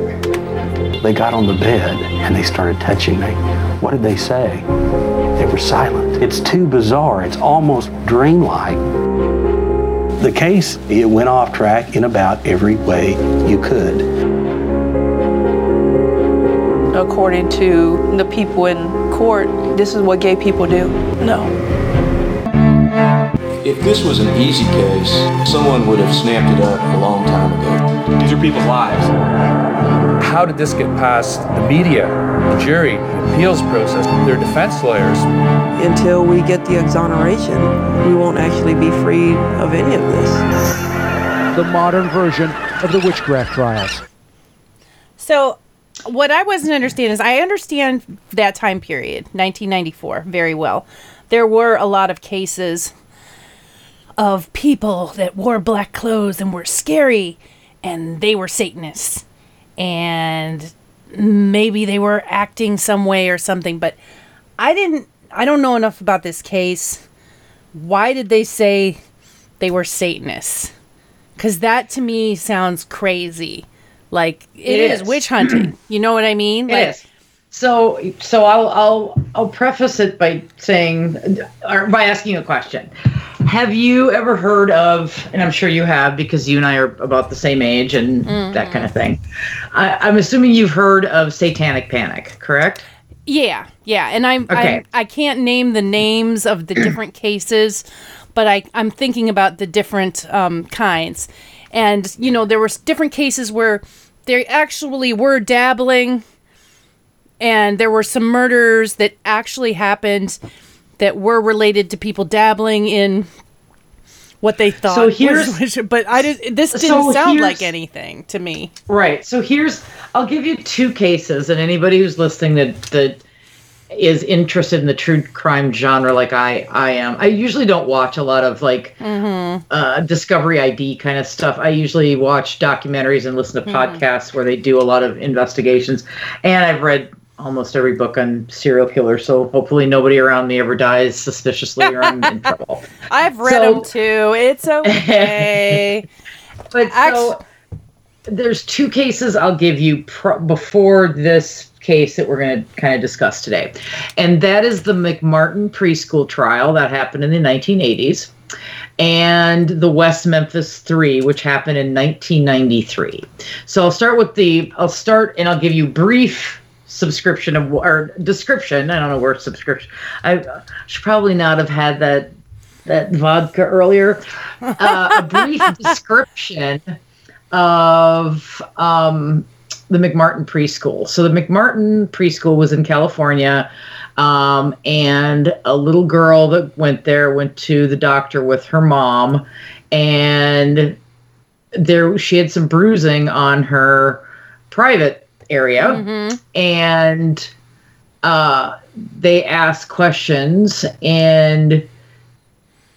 They got on the bed and they started touching me. What did they say? They were silent. It's too bizarre. It's almost dreamlike. The case, it went off track in about every way you could. According to the people in court, this is what gay people do. No. If this was an easy case, someone would have snapped it up a long time ago. These are people's lives. How did this get past the media, the jury, appeals process, their defense lawyers? Until we get the exoneration, we won't actually be freed of any of this. the modern version of the witchcraft trials. So, what I wasn't understanding is I understand that time period, 1994, very well. There were a lot of cases of people that wore black clothes and were scary, and they were Satanists. And maybe they were acting some way or something, but I didn't, I don't know enough about this case. Why did they say they were Satanists? Because that to me sounds crazy. Like It it is. is. witch hunting. you know what I mean? It like, is. So, so I'll I'll I'll preface it by saying, or by asking a question. Have you ever heard of? And I'm sure you have because you and I are about the same age and that kind of thing. I, I'm assuming you've heard of Satanic Panic, correct? Yeah, yeah, and I'm, Okay. I'm I can't name the names of the different cases, but I I'm thinking about the different um, kinds, and you know there were different cases where they actually were dabbling, and there were some murders that actually happened that were related to people dabbling in what they thought. So here's- witch- but I did this didn't So sound like anything to me. Right. So here's I'll give you two cases, and anybody who's listening that that is interested in the true crime genre like I I am. I usually don't watch a lot of like Mm-hmm. uh, Discovery ID kind of stuff. I usually watch documentaries and listen to Mhm. podcasts where they do a lot of investigations. And I've read almost every book on serial killers, so hopefully nobody around me ever dies suspiciously or I'm in trouble. I've read So- them too. It's okay. But so there's two cases I'll give you pr- before this case that we're going to kind of discuss today. And that is the McMartin preschool trial that happened in the 1980s and the West Memphis 3 which happened in 1993. So I'll start with the I'll start and I'll give you brief subscription of or description. I don't know where subscription. I should probably not have had that that vodka earlier. Uh, a brief description of um, the McMartin preschool. So the McMartin preschool was in California, um, and a little girl that went there went to the doctor with her mom, and there she had some bruising on her private area, and uh, they asked questions and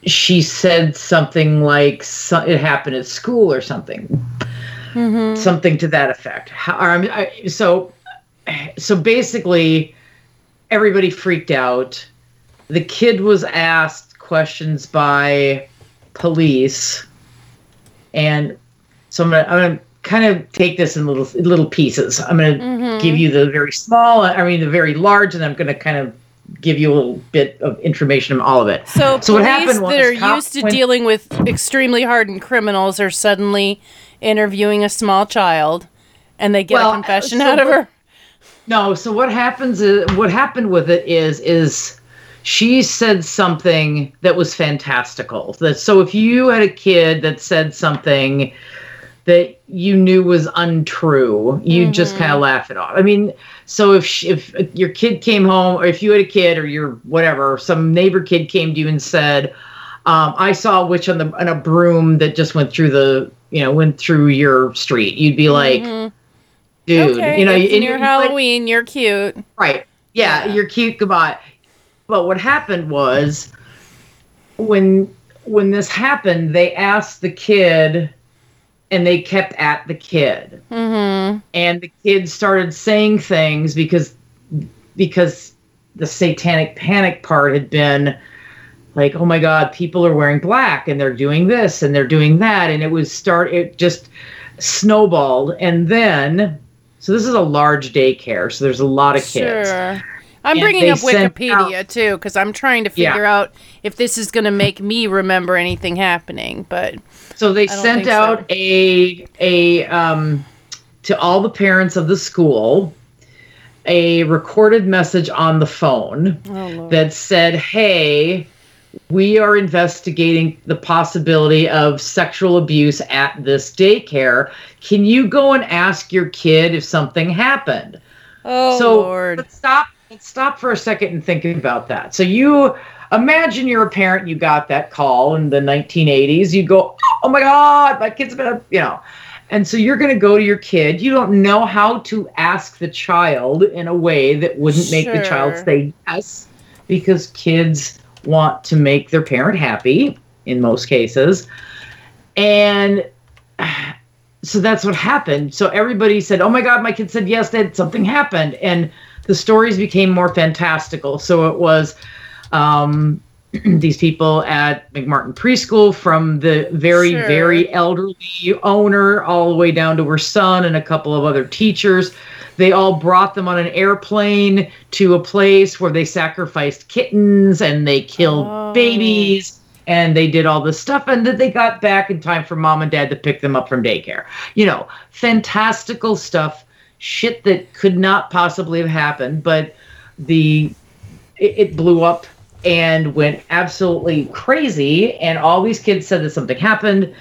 she said something like so, it happened at school or something. Mm-hmm. something to that effect. How, I I, so so basically everybody freaked out. The kid was asked questions by police. And so i'm gonna i'm gonna kind of take this in little little pieces i'm gonna Mhm. give you the very small i mean the very large and i'm gonna kind of give you a little bit of information on all of it So, so what police happened was that are used to went- dealing with extremely hardened criminals are suddenly interviewing a small child, and they get Well, a confession so out of her. No, so what happens is what happened with it is is she said something that was fantastical. That so if you had a kid that said something that you knew was untrue, you'd just kind of laugh it off. I mean, so if sh if your kid came home, or if you had a kid, or your whatever, some neighbor kid came to you and said, um, "I saw a witch on the on a broom that just went through the you know went through your street," you'd be like, Mhm. "Dude, okay, you know, it's and near you're like- Halloween. You're cute. Right. Yeah, you're cute. Goodbye. But what happened was when when this happened, they asked the kid, and they kept at the kid, Mm-hmm. and the kid started saying things because because the satanic panic part had been like, oh my god, people are wearing black and they're doing this and they're doing that, and it was start it just snowballed, and then. So this is a large daycare, so there's a lot of kids. Sure. I'm And bringing up Wikipedia too because I'm trying to Yeah. figure out if this is going to make me remember anything happening. But So they sent think so. out a a um, to all the parents of the school a recorded message on the phone Oh, that said, "Hey, we are investigating the possibility of sexual abuse at this daycare. Can you go and ask your kid if something happened?" oh so lord, let's stop let's stop for a second and think about that so you imagine you're a parent you got that call in the 1980s you go oh my god, my kid's been, you know. And so you're going to go to your kid. You don't know how to ask the child in a way that wouldn't make the child say yes, because kids want to make their parent happy in most cases. And so that's what happened. So everybody said, "Oh my God, my kid said yes." That something happened, and the stories became more fantastical. So it was um, these people at McMartin Preschool, from the very Sure. very elderly owner all the way down to her son and a couple of other teachers. They all brought them on an airplane to a place where they sacrificed kittens and they killed babies and they did all this stuff and then they got back in time for mom and dad to pick them up from daycare you know fantastical stuff shit that could not possibly have happened but the it, it blew up and went absolutely crazy and all these kids said that something happened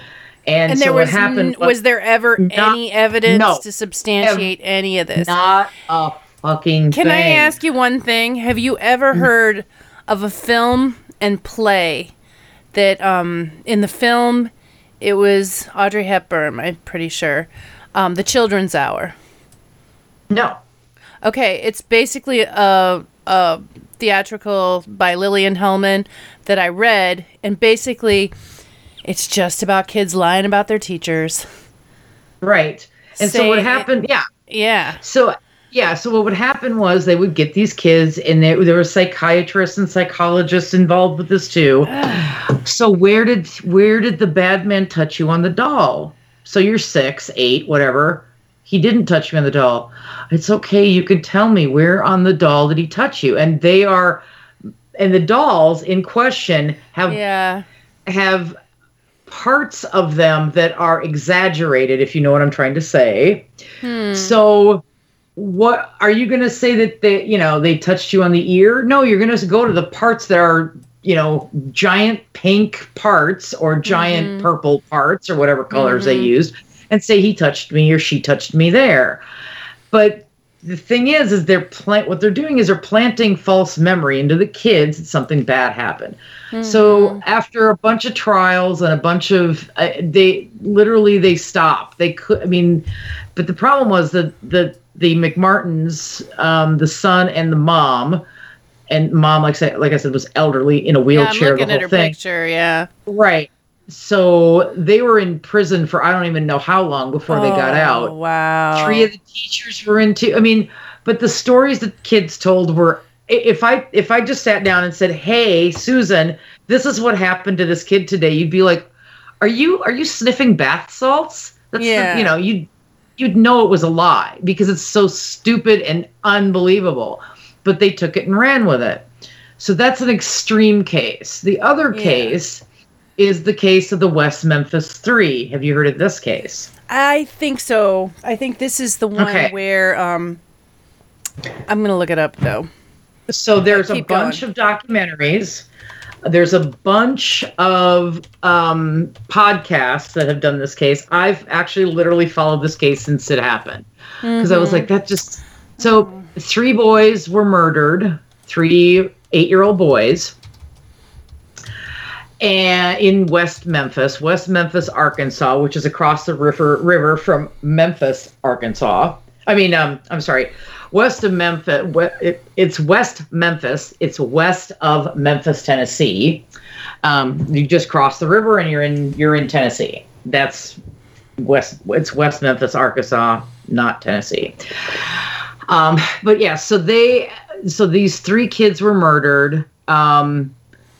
and, And so there was what happened n- was there ever Not- any evidence no. to substantiate any of this? not a fucking thing. Can I ask you one thing? Have you ever heard of a film and play that um in the film it was Audrey Hepburn, I'm pretty sure. Um The Children's Hour. No. Okay, it's basically a a theatrical by Lillian Hellman that I read and basically it's just about kids lying about their teachers. Right. And so what happened? Yeah. Yeah. So yeah. So what would happen was they would get these kids, and there, there were psychiatrists and psychologists involved with this too. so where did where did the bad man touch you on the doll? So you're six, eight, whatever. He didn't touch me on the doll. It's okay. You can tell me where on the doll did he touch you? And they are, and the dolls in question have Yeah. have parts of them that are exaggerated, if you know what I'm trying to say. Hmm. So, what are you going to say that they, you know, they touched you on the ear? No, you're going to go to the parts that are, you know, giant pink parts or giant Mhm. purple parts or whatever colors they Mhm. used and say he touched me or she touched me there. But the thing is, is they're plant what they're doing is they're planting false memory into the kids that something bad happened. So after a bunch of trials and a bunch of uh, they literally they stop. They could I mean, but the problem was that the the McMartins, um, the son and the mom, and mom like I said like I said was elderly in a Yeah, I'm wheelchair. looking the at her thing. picture, yeah. Right. So they were in prison for I don't even know how long before they got Oh, out. Wow. Three of the teachers were into. I mean, but the stories that kids told were. If I if I just sat down and said, "Hey, Susan, this is what happened to this kid today," you'd be like, "Are you are you sniffing bath salts?" That's the- Yeah. you know you you'd know it was a lie because it's so stupid and unbelievable. But they took it and ran with it. So that's an extreme case. The other Yeah. case is the case of the West Memphis Three. Have you heard of this case? I think so. I think this is the one Okay. where um I'm gonna look it up though. So there's a bunch going. of documentaries. There's a bunch of um, podcasts that have done this case. I've actually literally followed this case since it happened because I was Mhm. like, that just. So three boys were murdered, three eight-year-old boys, and in West Memphis, West Memphis, Arkansas, which is across the river river from Memphis, Arkansas. I mean, um, I'm sorry, west of Memphis. It, it's West Memphis. It's west of Memphis, Tennessee. Um, you just cross the river and you're in you're in Tennessee. That's west. It's West Memphis, Arkansas, not Tennessee. Um, but yeah, so they, so these three kids were murdered, um,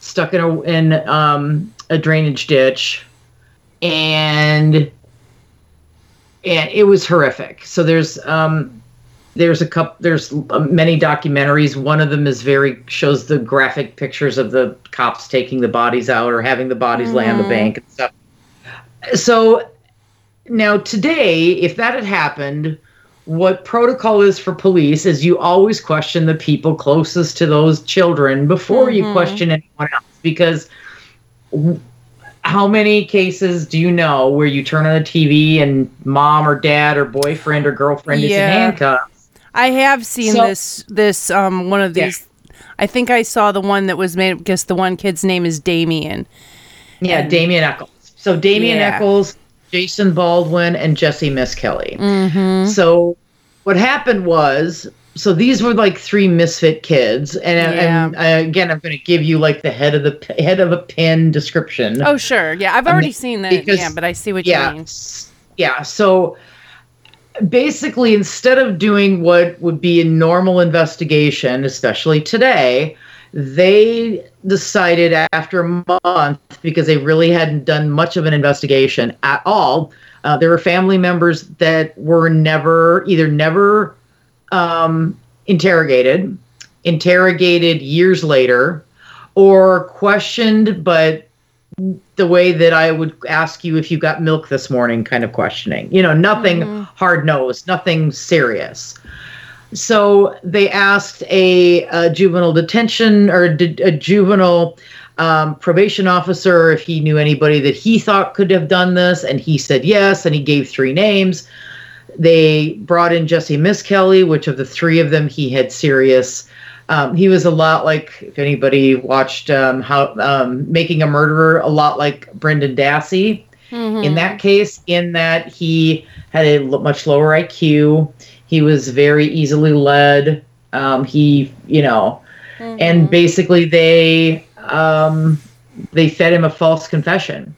stuck in a in um, a drainage ditch, and and it was horrific. So there's um, there's a couple there's uh, many documentaries. One of them is very shows the graphic pictures of the cops taking the bodies out or having the bodies lay on the Mhm. bank and stuff. So now today, if that had happened, what protocol is for police is you always question the people closest to those children before you Mhm. question anyone else because w- how many cases do you know where you turn on the TV and mom or dad or boyfriend or girlfriend is in handcuffs? I have seen So- this this um one of Yeah. these I think I saw the one that was made I guess the one kid's name is Damien. Yeah, And- Damien Echols. So Damien Yeah. Echols, Jason Baldwin, and Jessie Misskelley. Mm-hmm. So what happened was, so these were like three misfit kids, and, and uh, again, I'm going to give you like the head of the head of a pin description. Oh, sure. Yeah, I've Um, already seen that. because- yeah, but I see what yeah, you mean. yeah. So basically, instead of doing what would be a normal investigation, especially today, they decided after a month because they really hadn't done much of an investigation at all. Uh, there were family members that were never either never um, interrogated, interrogated years later, or questioned, but the way that I would ask you if you got milk this morning kind of questioning. You know, nothing hard nosed, nothing serious. So they asked a, a juvenile detention or a juvenile um, probation officer if he knew anybody that he thought could have done this, and he said yes, and he gave three names. They brought in Jessie Misskelley, which of the three of them he had serious. Um, he was a lot like if anybody watched um, how um, Making a Murderer, a lot like Brendan Dassey in that case, in that he had a much lower IQ. He was very easily led. Um, he, you know, and basically they um, they fed him a false confession.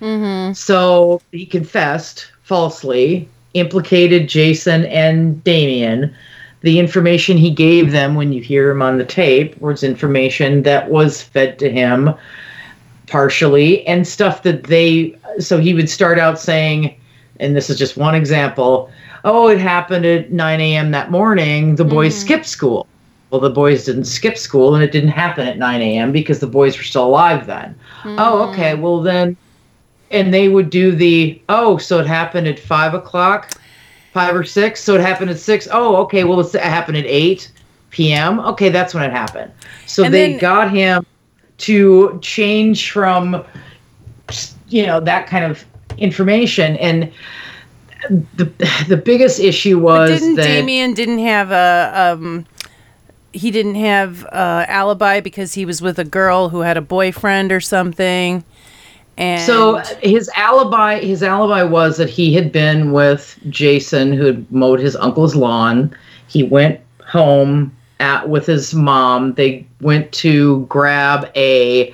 Mm-hmm. So he confessed falsely, implicated Jason and Damien. The information he gave them when you hear him on the tape was information that was fed to him partially and stuff that they so he would start out saying and this is just one example oh it happened at 9 a.m that morning the boys mm-hmm. skipped school. Well the boys didn't skip school and it didn't happen at 9 a.m because the boys were still alive then. Oh mm-hmm. okay well then and they would do the oh so it happened at five o'clock five or six? So it happened at six? Oh okay well it's- it happened at 8 p.m okay that's when it happened. So And they then- got him to change from you know that kind of information and the the biggest issue was Didn't that Damien didn't have a um he didn't have a alibi because he was with a girl who had a boyfriend or something. And So his alibi, his alibi was that he had been with Jason, who had mowed his uncle's lawn. He went home at with his mom. They went to grab a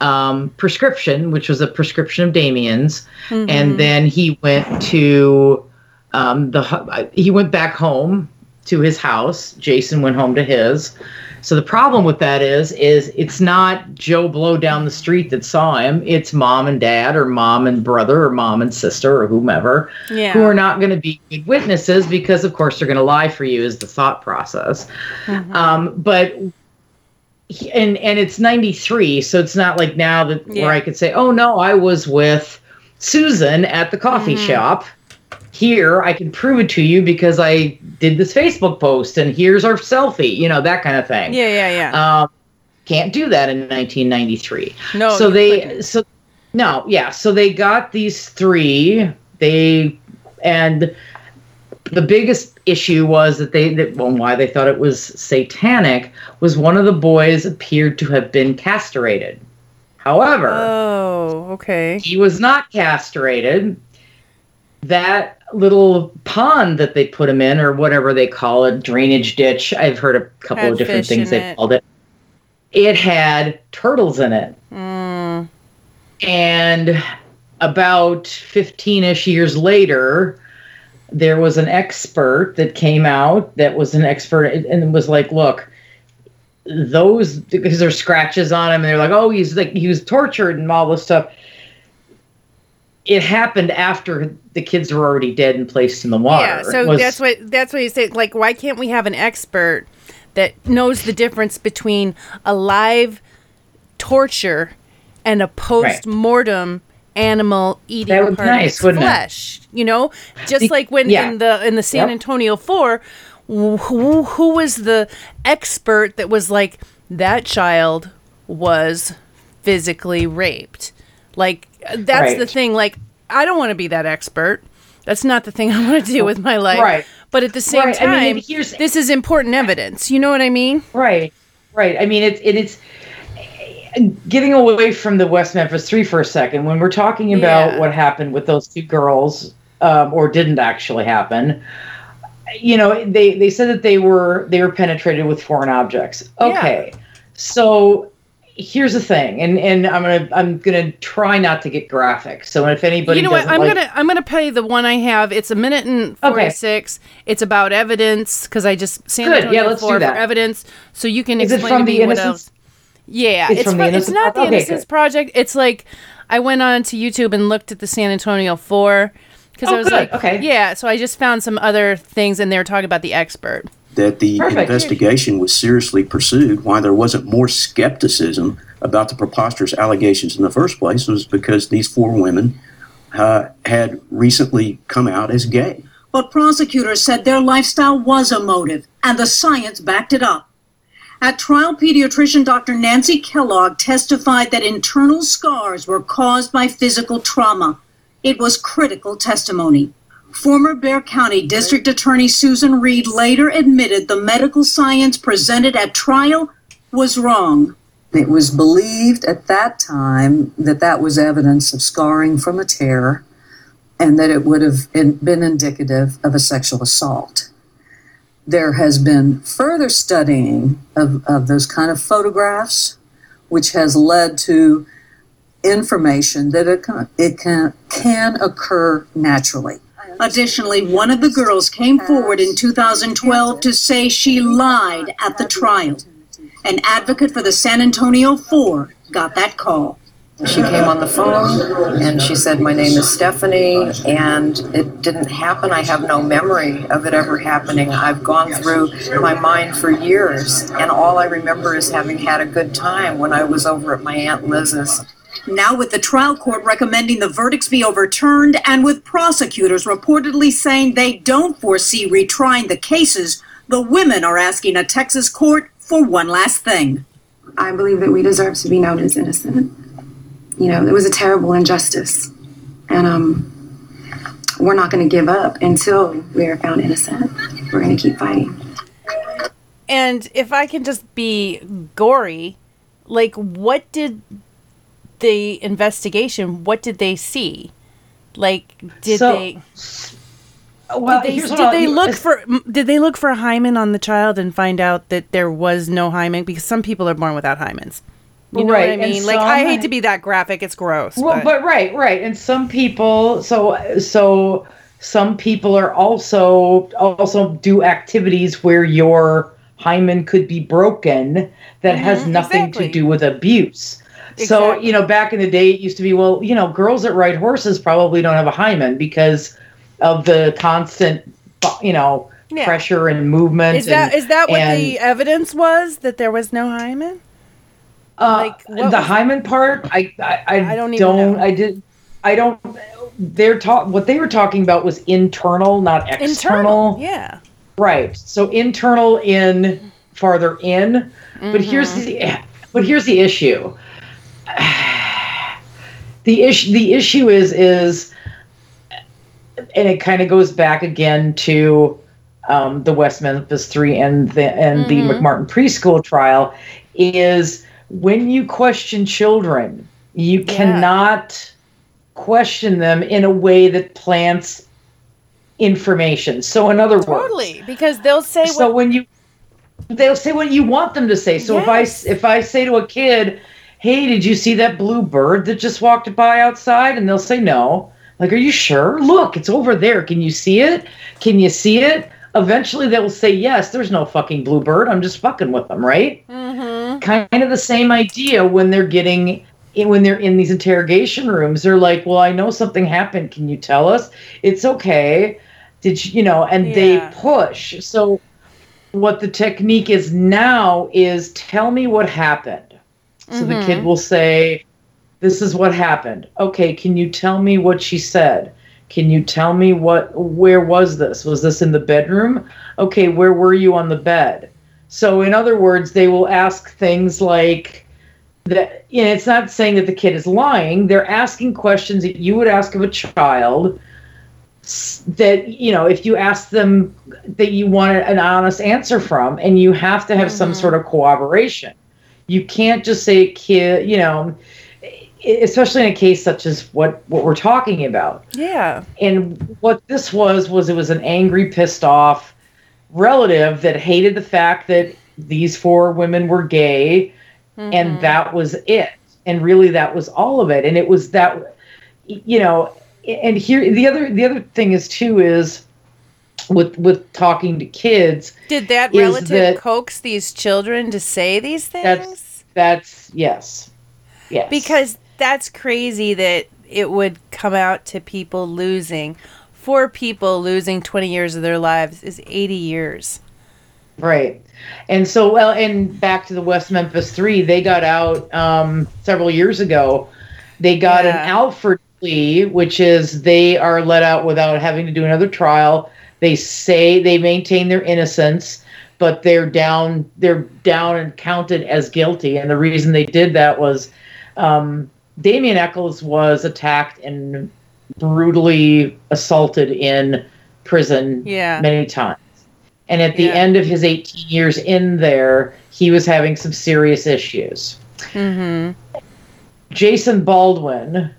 um, prescription, which was a prescription of Damien's, Mhm. and then he went to um, the he went back home to his house. Jason went home to his. So the problem with that is, is it's not Joe Blow down the street that saw him. It's mom and dad, or mom and brother, or mom and sister, or whomever, Yeah. who are not going to be good witnesses because, of course, they're going to lie for you. Is the thought process. Um, but he- and and it's 93 so it's not like now that Yeah. where i could say oh no i was with susan at the coffee Mm-hmm. shop here i can prove it to you because i did this facebook post and here's our selfie you know that kind of thing Yeah, yeah, yeah. um, can't do that in 1993 No, so they so no yeah so they got these three they and the biggest issue was that they that well, why they thought it was satanic was one of the boys appeared to have been castrated however Oh, okay. he was not castrated that little pond that they put him in or whatever they call it drainage ditch i've heard a couple Had of different things they've it. called it it had turtles in it Mm. and about 15ish years later there was an expert that came out that was an expert and was like look those because there's scratches on him and they're like oh he's like he was tortured and all this stuff it happened after the kids were already dead and placed in the water Yeah, so was- that's what that's what you say. Like, why can't we have an expert that knows the difference between a live torture and a post mortem animal eating That would part of nice, its wouldn't it? flesh? You know, just like when yeah. in the in the San Yep. Antonio Four, who who was the expert that was like that child was physically raped? Like that's the thing. Like I don't want to be that expert. That's not the thing I want to do with my life. Right. But at the same Right, I time, mean, here's- this is important evidence. You know what I mean? Right, right. I mean, it's it, it's getting away from the West Memphis Three for a second, when we're talking about Yeah. what happened with those two girls, um, or didn't actually happen, you know, they they said that they were they were penetrated with foreign objects. Okay, so here's the thing, and and I'm gonna I'm gonna try not to get graphic. So if anybody, you know what? I'm like- gonna I'm gonna play the one I have. It's a minute and Okay. forty six. It's about evidence because I just San Good, Antonio yeah, let's do for evidence. So you can Is it explain from to the me what Innocence- else. Yeah, It's it's from the fr- it's not the okay, Innocence good. Project. It's like I went on to YouTube and looked at the San Antonio Four because Oh, I was good, like, okay. yeah. So I just found some other things, and they were talking about the expert. that the Perfect. investigation was seriously pursued, why there wasn't more skepticism about the preposterous allegations in the first place was because these four women uh, had recently come out as gay. But prosecutors said their lifestyle was a motive, and the science backed it up. At trial, pediatrician Dr. Nancy Kellogg testified that internal scars were caused by physical trauma. It was critical testimony. Former Bexar County District Attorney Susan Reed later admitted the medical science presented at trial was wrong. It was believed at that time that that was evidence of scarring from a tear and that it would have been indicative of a sexual assault. There has been further studying of, of those kind of photographs, which has led to information that it can, it can, can occur naturally. Additionally, one of the girls came forward in 2012 to say she lied at the trial. An advocate for the San Antonio Four got that call. She came on the phone and she said, My name is Stephanie, and it didn't happen. I have no memory of it ever happening. I've gone through my mind for years, and all I remember is having had a good time when I was over at my Aunt Liz's. Now, with the trial court recommending the verdicts be overturned, and with prosecutors reportedly saying they don't foresee retrying the cases, the women are asking a Texas court for one last thing. I believe that we deserve to be known as innocent. You know, it was a terrible injustice. And um, we're not going to give up until we are found innocent. We're going to keep fighting. And if I can just be gory, like what did the investigation? What did they see? Like, did So- they? Well, did they, here's did I'll- they look for? Did they look for a hymen on the child and find out that there was no hymen? Because some people are born without hymens. You know Right, what I and mean? Like, I hate to be that graphic. It's gross. Well, but, but right, right, and some people, so so some people are also also do activities where your hymen could be broken that has Mhm, nothing exactly. to do with abuse. So you know, back in the day, it used to be well, you know, girls that ride horses probably don't have a hymen because of the constant, you know, Yeah. pressure and movement. is that and- is that what and- the evidence was that there was no hymen? Uh, what the hymen part, I I, I, I don't don't, even know. I did I don't. They're talk. What they were talking about was internal, not external. Internal, yeah. Right. So internal in farther in. But here's Mm-hmm. the but here's the issue. The issue the issue is is and it kind of goes back again to um, the West Memphis Three and the and the Mhm. McMartin preschool trial is when you question children, you cannot question them in a way that plants information. So in other words, Totally, because they'll say so what, when you they'll say what you want them to say. So if I if I say to a kid, "Hey, did you see that blue bird that just walked by outside?" and they'll say no. Like, "Are you sure? Look, it's over there. Can you see it? Can you see it?" Eventually they will say, "Yes, there's no fucking bluebird. I'm just fucking with them, right?" Mm-hmm. Kind of the same idea when they're getting when they're in these interrogation rooms. They're like, "Well, I know something happened. Can you tell us?" It's okay. Did you, you know, and they push. So what the technique is now is tell me what happened. So the kid Mhm. will say, This is what happened. Okay, can you tell me what she said? Can you tell me what where was this? Was this in the bedroom? Okay, where were you on the bed? So in other words, they will ask things like that you know, it's not saying that the kid is lying. They're asking questions that you would ask of a child that you know if you ask them that you want an honest answer from and you have to have some mm-hmm. sort of cooperation you can't just say kid, you know, especially in a case such as what what we're talking about. Yeah. And what this was was it was an angry, pissed off relative that hated the fact that these four women were gay and mm-hmm. that was it. And really that was all of it. And it was that you know, and here the other the other thing is too is with with talking to kids Did that relative that- coax these children to say these things? that's that's yes. Yes. Because that's crazy that it would come out to people losing. Four people losing 20 years of their lives is 80 years. Right. And so, well, and back to the West Memphis Three, they got out um, several years ago. They got an Alford plea, which is they are let out without having to do another trial. They say they maintain their innocence, but they're down. They're down and counted as guilty. And the reason they did that was um, Damien Echols was attacked and brutally assaulted in prison Yeah. many times. And at the end of his 18 years in there, he was having some serious issues. Mm-hmm. Jason Baldwin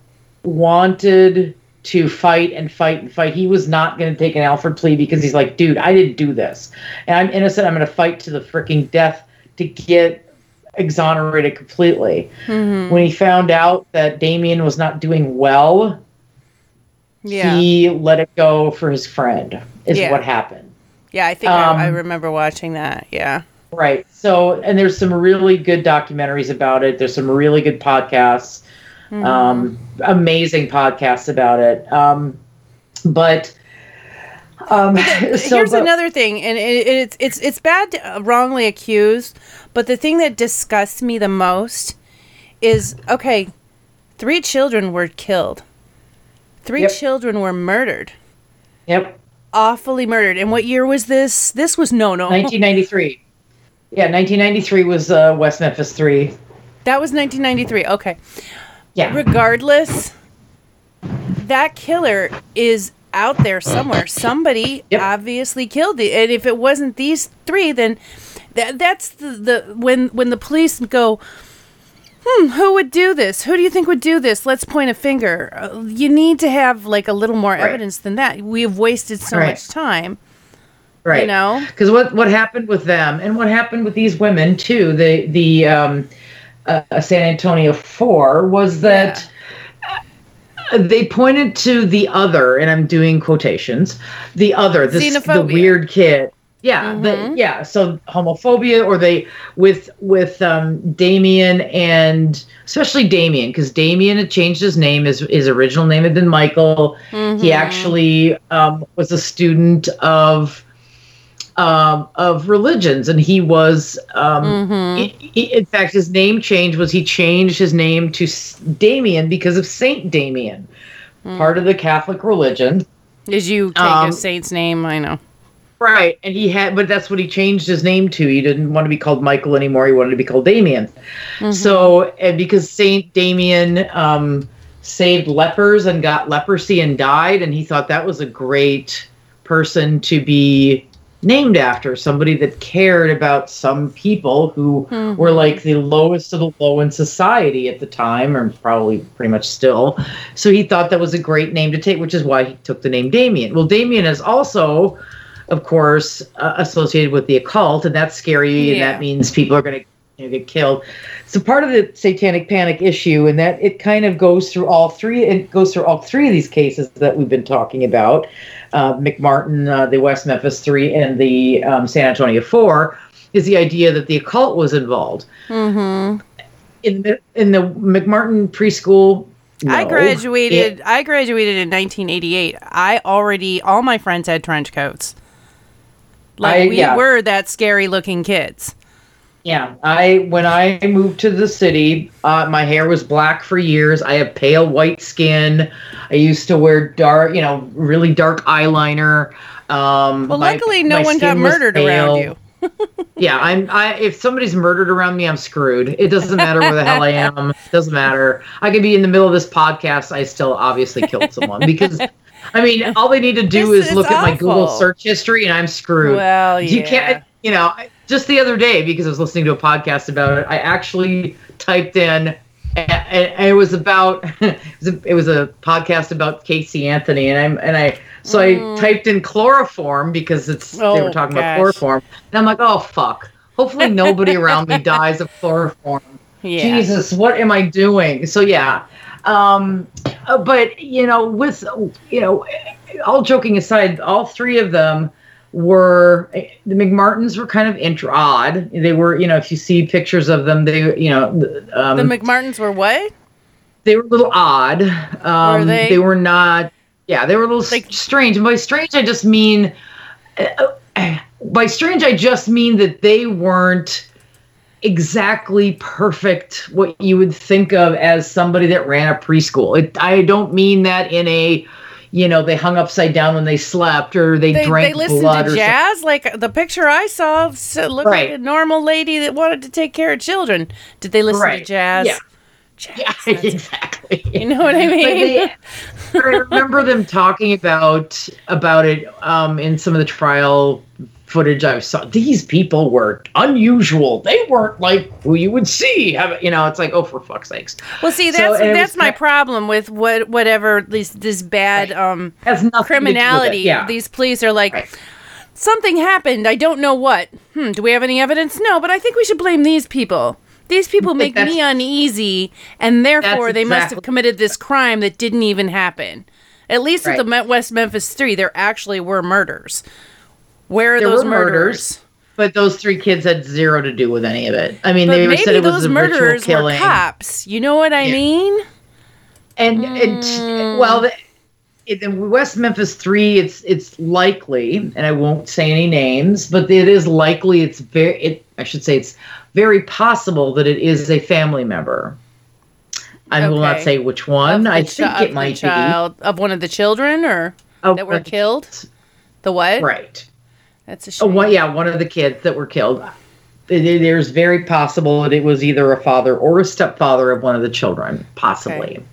wanted to fight and fight and fight. He was not going to take an Alford plea because he's like, dude, I didn't do this. And I'm innocent. I'm going to fight to the freaking death to get exonerated completely. Mhm. When he found out that Damien was not doing well, Yeah. he let it go for his friend, is Yeah. what happened. Yeah, I think I, I Um, remember watching that. Yeah. Right. So, and there's some really good documentaries about it. There's some really good podcasts, Mm-hmm. um, amazing podcasts about it. Um, but, um, so, Here's but- another thing, and it, it's it's it's bad to uh, wrongly accuse, but the thing that disgusts me the most is okay, three children were killed, three Yep. children were murdered, Yep. awfully murdered. And what year was this? This was no no. 1993. Yeah, 1993 was uh, West Memphis 3. That was 1993. Okay. Yeah. Regardless, that killer is out there somewhere. Somebody obviously killed it, and if it wasn't these three, then that that's the, the when when the police go. Hmm, who would do this? Who do you think would do this? Let's point a finger. Uh, you need to have like a little more evidence than that. We have wasted so Right. much time. Right. You know? Because what what happened with them and what happened with these women too, the the um, uh, San Antonio Four was that uh, they pointed to the other, and I'm doing quotations, the other, this, the Xenophobia. weird kid. Yeah, the, yeah. So homophobia, or they with with um, Damien and especially Damien, because Damien had changed his name. His his original name had been Michael. He Mhm. actually um, was a student of um, of religions, and he was, um, i- i- in fact, his name change was he changed his name to S- Damien because of Saint Damien, part of the Catholic religion. Did you take Um, a saint's name? I know. Right, and he had, but that's what he changed his name to. He didn't want to be called Michael anymore. He wanted to be called Damien. So, and because Saint Damien um, saved lepers and got leprosy and died, and he thought that was a great person to be named after somebody that cared about some people who Mhm. were like the lowest of the low in society at the time, or probably pretty much still. So he thought that was a great name to take, which is why he took the name Damien. Well, Damien is also, of course, uh, associated with the occult, and that's scary, and that means people are going to you know, get killed. So part of the satanic panic issue, and that it kind of goes through all three. It goes through all three of these cases that we've been talking about: uh, McMartin, uh, the West Memphis Three, and the um, San Antonio Four. Is the idea that the occult was involved Mm-hmm. in the in the McMartin preschool? I graduated. It- I graduated in 1988. I already all my friends had trench coats. Like I- we yeah. were that scary looking kids. Yeah, I when I moved to the city, uh, my hair was black for years. I have pale white skin. I used to wear dark, you know, really dark eyeliner. Um, Well, my- luckily, no one got murdered around you. Yeah, I'm. I if somebody's murdered around me, I'm screwed. It doesn't matter where the hell I am. It doesn't matter. I could be in the middle of this podcast. I still obviously killed someone because. I mean, all they need to do This is is look at my Google search history, and I'm screwed. Well, You can't, you know. Just the other day because I was listening to a podcast about it. I actually typed in, it was about it was, a, it was a podcast about Casey Anthony, and I'm and I so I typed in chloroform because it's they Oh, were talking gosh. about chloroform, and I'm like, oh fuck. Hopefully nobody around me dies of chloroform. Yeah. Jesus, what am I doing? So yeah, um, uh, but you know, with you know, all joking aside, all three of them were the McMartins were kind of intro odd. They were, you know, if you see pictures of them, they, you know, um, the McMartins were what? they were a little odd. Um, Were they? They were not. Yeah, they were a little s- strange. And by strange, I just mean. Uh, by strange, I just mean that they weren't exactly perfect. What you would think of as somebody that ran a preschool. It, I don't mean that in a. You know, they hung upside down when they slept, or they, They, drank they listened blood, to jazz. Like the picture I saw looked Right. like a normal lady that wanted to take care of children. Did they listen to jazz? Yeah. Yeah, exactly. You know what I mean? they- I remember them talking about about it um, in some of the trial footage I saw. These people were unusual. They weren't like who you would see. Have you know? It's like oh, for fuck's sakes. Well, see, So, that's was that's my problem with what whatever this this bad um Has nothing to do with it, criminality. yeah. These police are like. Something happened. I don't know what. Hmm. Do we have any evidence? No, but I think we should blame these people. These people make me uneasy, and therefore they must have committed this crime that didn't even happen. At least with the West Memphis Three, there actually were murders. Where are There those were murders? murders, but those three kids had zero to do with any of it. I mean, But they maybe said it was those a ritual murderers were killing. cops. You know what I mean? and and mm. well the, in west memphis 3 it's it's likely and i won't say any names but it is likely it's very it i should say it's very possible that it is a family member i will not say which one i think of it might child of one of the children, or that were killed. The what? Right. That's a shame. oh, one, yeah one of the kids that were killed there's very possible that it was either a father or a stepfather of one of the children possibly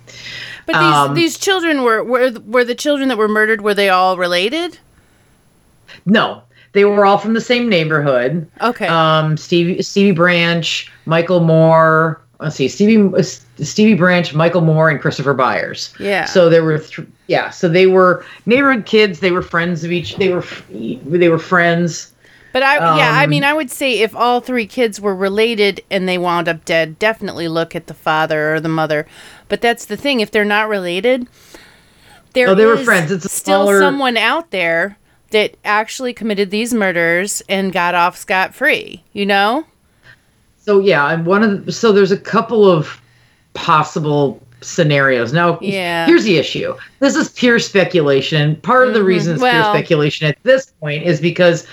But these Um, these children were were were the children that were murdered. Were they all related? No, they were all from the same neighborhood. Okay. Um, Stevie Stevie Branch, Michael Moore. Let's see, Stevie uh, Stevie Branch, Michael Moore, and Christopher Byers. Yeah. So there were, th- yeah. So they were neighborhood kids. They were friends of each. They were they were friends. But I yeah, I Um, mean, I would say if all three kids were related and they wound up dead, definitely look at the father or the mother. But that's the thing; if they're not related, there Oh, they were friends. It's still smaller- someone out there that actually committed these murders and got off scot free. You know? So yeah, and one of the, so there's a couple of possible scenarios. Now, Yeah. here's the issue. This is pure speculation. Part of the Mhm. reason it's Well- pure speculation at this point is because,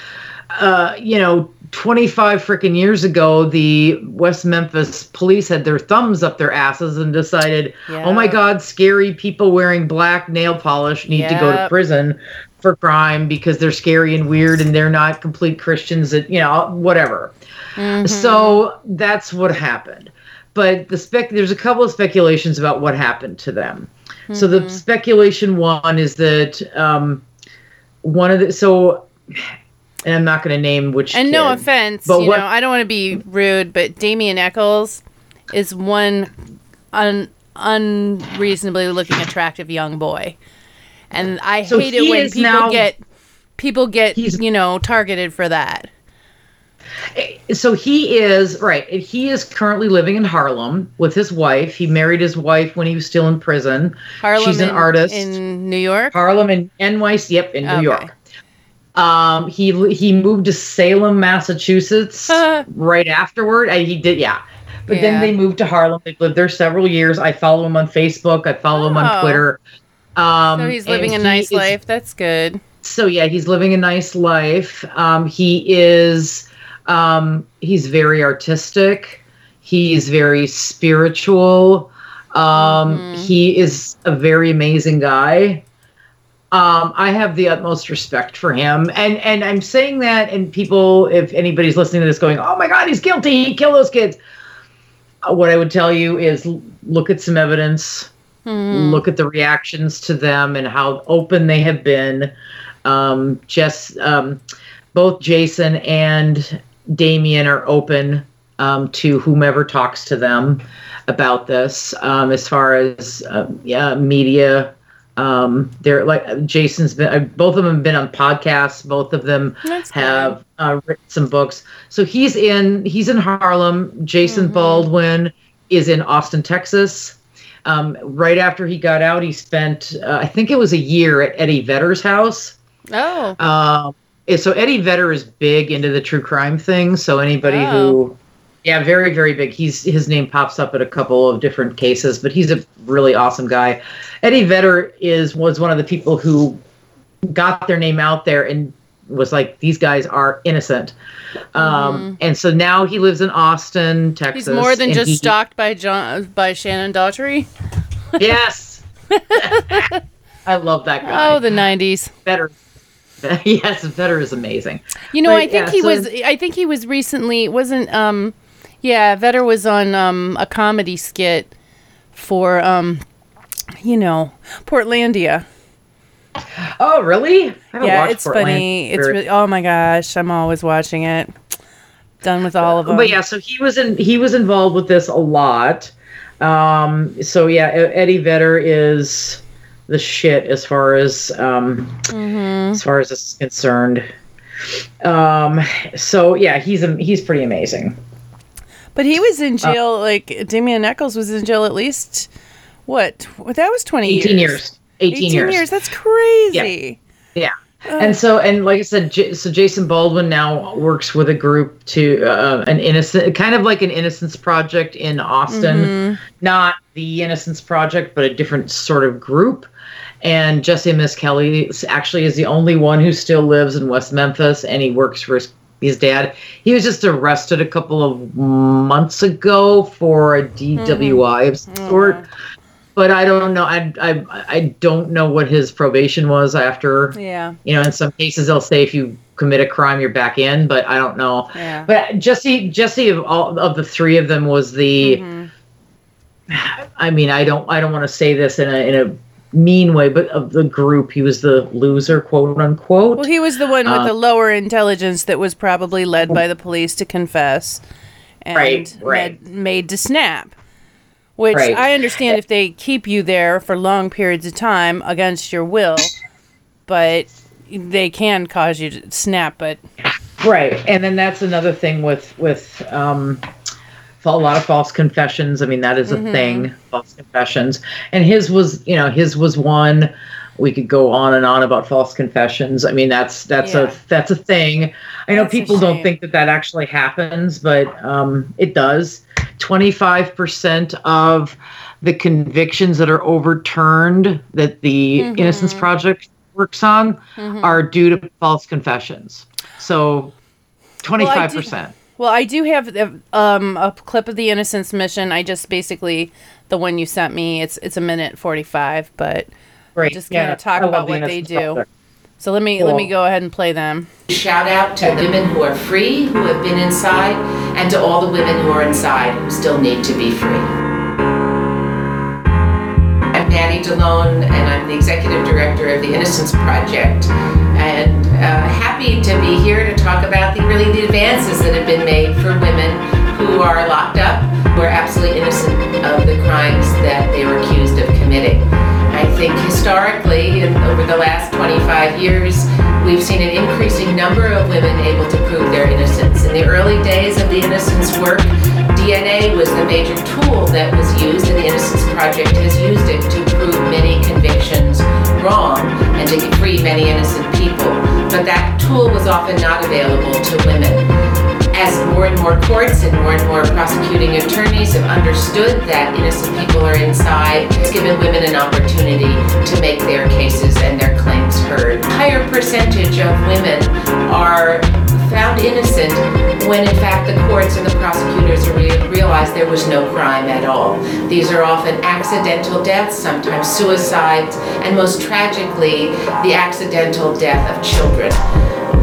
uh, you know, 25 freaking years ago, the West Memphis police had their thumbs up their asses and decided, oh my God, scary people wearing black nail polish need to go to prison for crime because they're scary and weird and they're not complete Christians that, you know, whatever. Mm-hmm. So that's what happened. But the spec there's a couple of speculations about what happened to them. So the Mhm. speculation one is that um, one of the so and I'm not going to name which And no offense, but you what- know, I don't want to be rude, but Damien Echols is one un- unreasonably looking attractive young boy. And I So hate it when people now- get people get, you know, targeted for that. So he is right he is currently living in harlem with his wife he married his wife when he was still in prison Harlem she's an in- artist in New York. harlem in nyc yep in new Okay. york um he he moved to salem massachusetts right afterward Uh, he did yeah but Yeah. then they moved to harlem they've lived there several years i follow him on facebook i follow him Oh. on twitter um so he's living a nice is- life. That's good. so yeah he's living a nice life um, he is um, he's very artistic. He's very spiritual. Um, he is a very amazing guy. Um, i have the utmost respect for him. And and i'm saying that and people if anybody's listening to this going oh my god he's guilty. He killed those kids. Uh, what i would tell you is look at some evidence. Mhm. look at the reactions to them and how open they have been. Um, just um, both Jason and Damien are open um, to whomever talks to them about this. Um, as far as uh, yeah, media, um, they're like Jason's been. Uh, both of them have been on podcasts. Both of them have uh, written some books. So he's in. He's in Harlem. Jason Baldwin is in Austin, Texas. Um, right after he got out, he spent. Uh, I think it was a year at Eddie Vedder's house. Oh. So Eddie Vedder is big into the true crime thing. So anybody who, yeah, very very big. He's his name pops up at a couple of different cases, but he's a really awesome guy. Eddie Vedder is was one of the people who got their name out there and was like these guys are innocent. Um, and so now he lives in Austin, Texas. He's more than just he- stalked by John by Shannon Daughtry. Yes. I love that guy. Oh, the '90s. Better. yes, Vedder is amazing. You know, But, I think yeah, he so- was. I think he was recently. Wasn't um, yeah. Vedder was on um a comedy skit for um, you know, Portlandia. Oh, really? I Yeah, it's Portland. funny. It's really. Oh my gosh, I'm always watching it. Done with all of them. But yeah, so he was in he was involved with this a lot. Um, so yeah, Eddie Vedder is the shit as far as um, Mhm. as far as this is concerned. Um, so yeah, he's he's pretty amazing. But he was Uh, in jail. like Damian Echols was in jail at least. What? That was twenty 18 years. years. 18 years. That's crazy. Yeah. Yeah. And so, and like I said, J- so Jason Baldwin now works with a group to uh, an innocent, kind of like an Innocence Project in Austin, Mhm. not the Innocence Project, but a different sort of group. And Jessie Misskelley actually is the only one who still lives in West Memphis, and he works for his, his dad. He was just arrested a couple of months ago for a DWI of some sort but I don't know. I, I I don't know what his probation was after. Yeah. You know, in some cases they'll say if you commit a crime you're back in, but I don't know. Yeah. But Jesse Jesse of all of the three of them was the. Mm-hmm. I mean, I don't I don't want to say this in a in a mean way, but of the group, he was the loser, quote unquote. Well, he was the one with Uh, the lower intelligence that was probably led by the police to confess and Right, right. made- made to snap. Which Right. I understand if they keep you there for long periods of time against your will, but they can cause you to snap. But Right, and then that's another thing with with um, a lot of false confessions. I mean, that is a Mhm. thing, false confessions. And his was, you know, his was one. We could go on and on about false confessions. I mean, that's that's Yeah. a that's a thing. I know That's people don't think that that actually happens, but um, it does. Twenty five percent of the convictions that are overturned that the Innocence Mhm. Project works on Mhm. are due to false confessions. So, twenty five percent. Well, I do have um, a clip of the Innocence Mission. I just basically the one you sent me. It's it's a minute forty five, but Right, just yeah, kind of talk I love about the what they do. Project. So let me let me go ahead and play them. Shout out to women who are free, who have been inside, and to all the women who are inside who still need to be free. I'm Patty DeLone, and I'm the executive director of the Innocence Project. And uh, happy to be here to talk about the really the advances that have been made for women who are locked up, who are absolutely innocent of the crimes that they were accused of committing. I think historically, over the last 25 years, we've seen an increasing number of women able to prove their innocence. In the early days of the innocence work, DNA was the major tool that was used, and the Innocence Project has used it to prove many convictions wrong and to free many innocent people. But that tool was often not available to women. As more and more courts and more and more prosecuting attorneys have understood that innocent people are inside, it's given women an opportunity to make their cases and their claims heard. Higher percentage of women are found innocent when in fact the courts and the prosecutors re- there was no crime at all. These are often accidental deaths, sometimes suicides, and most tragically, the accidental death of children.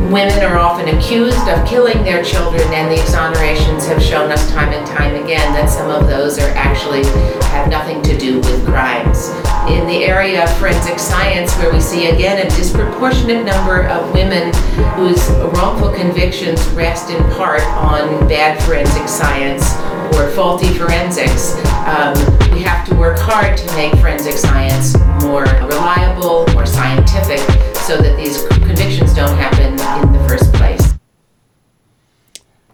Women are often accused of killing their children, and the exonerations have shown us time and time again that some of those are actually have nothing to do with crimes. In the area of forensic science, where we see again a disproportionate number of women whose wrongful convictions rest in part on bad forensic science or faulty forensics. Um, we have to work hard to make forensic science more reliable, more scientific, so that these convictions don't happen in the first place.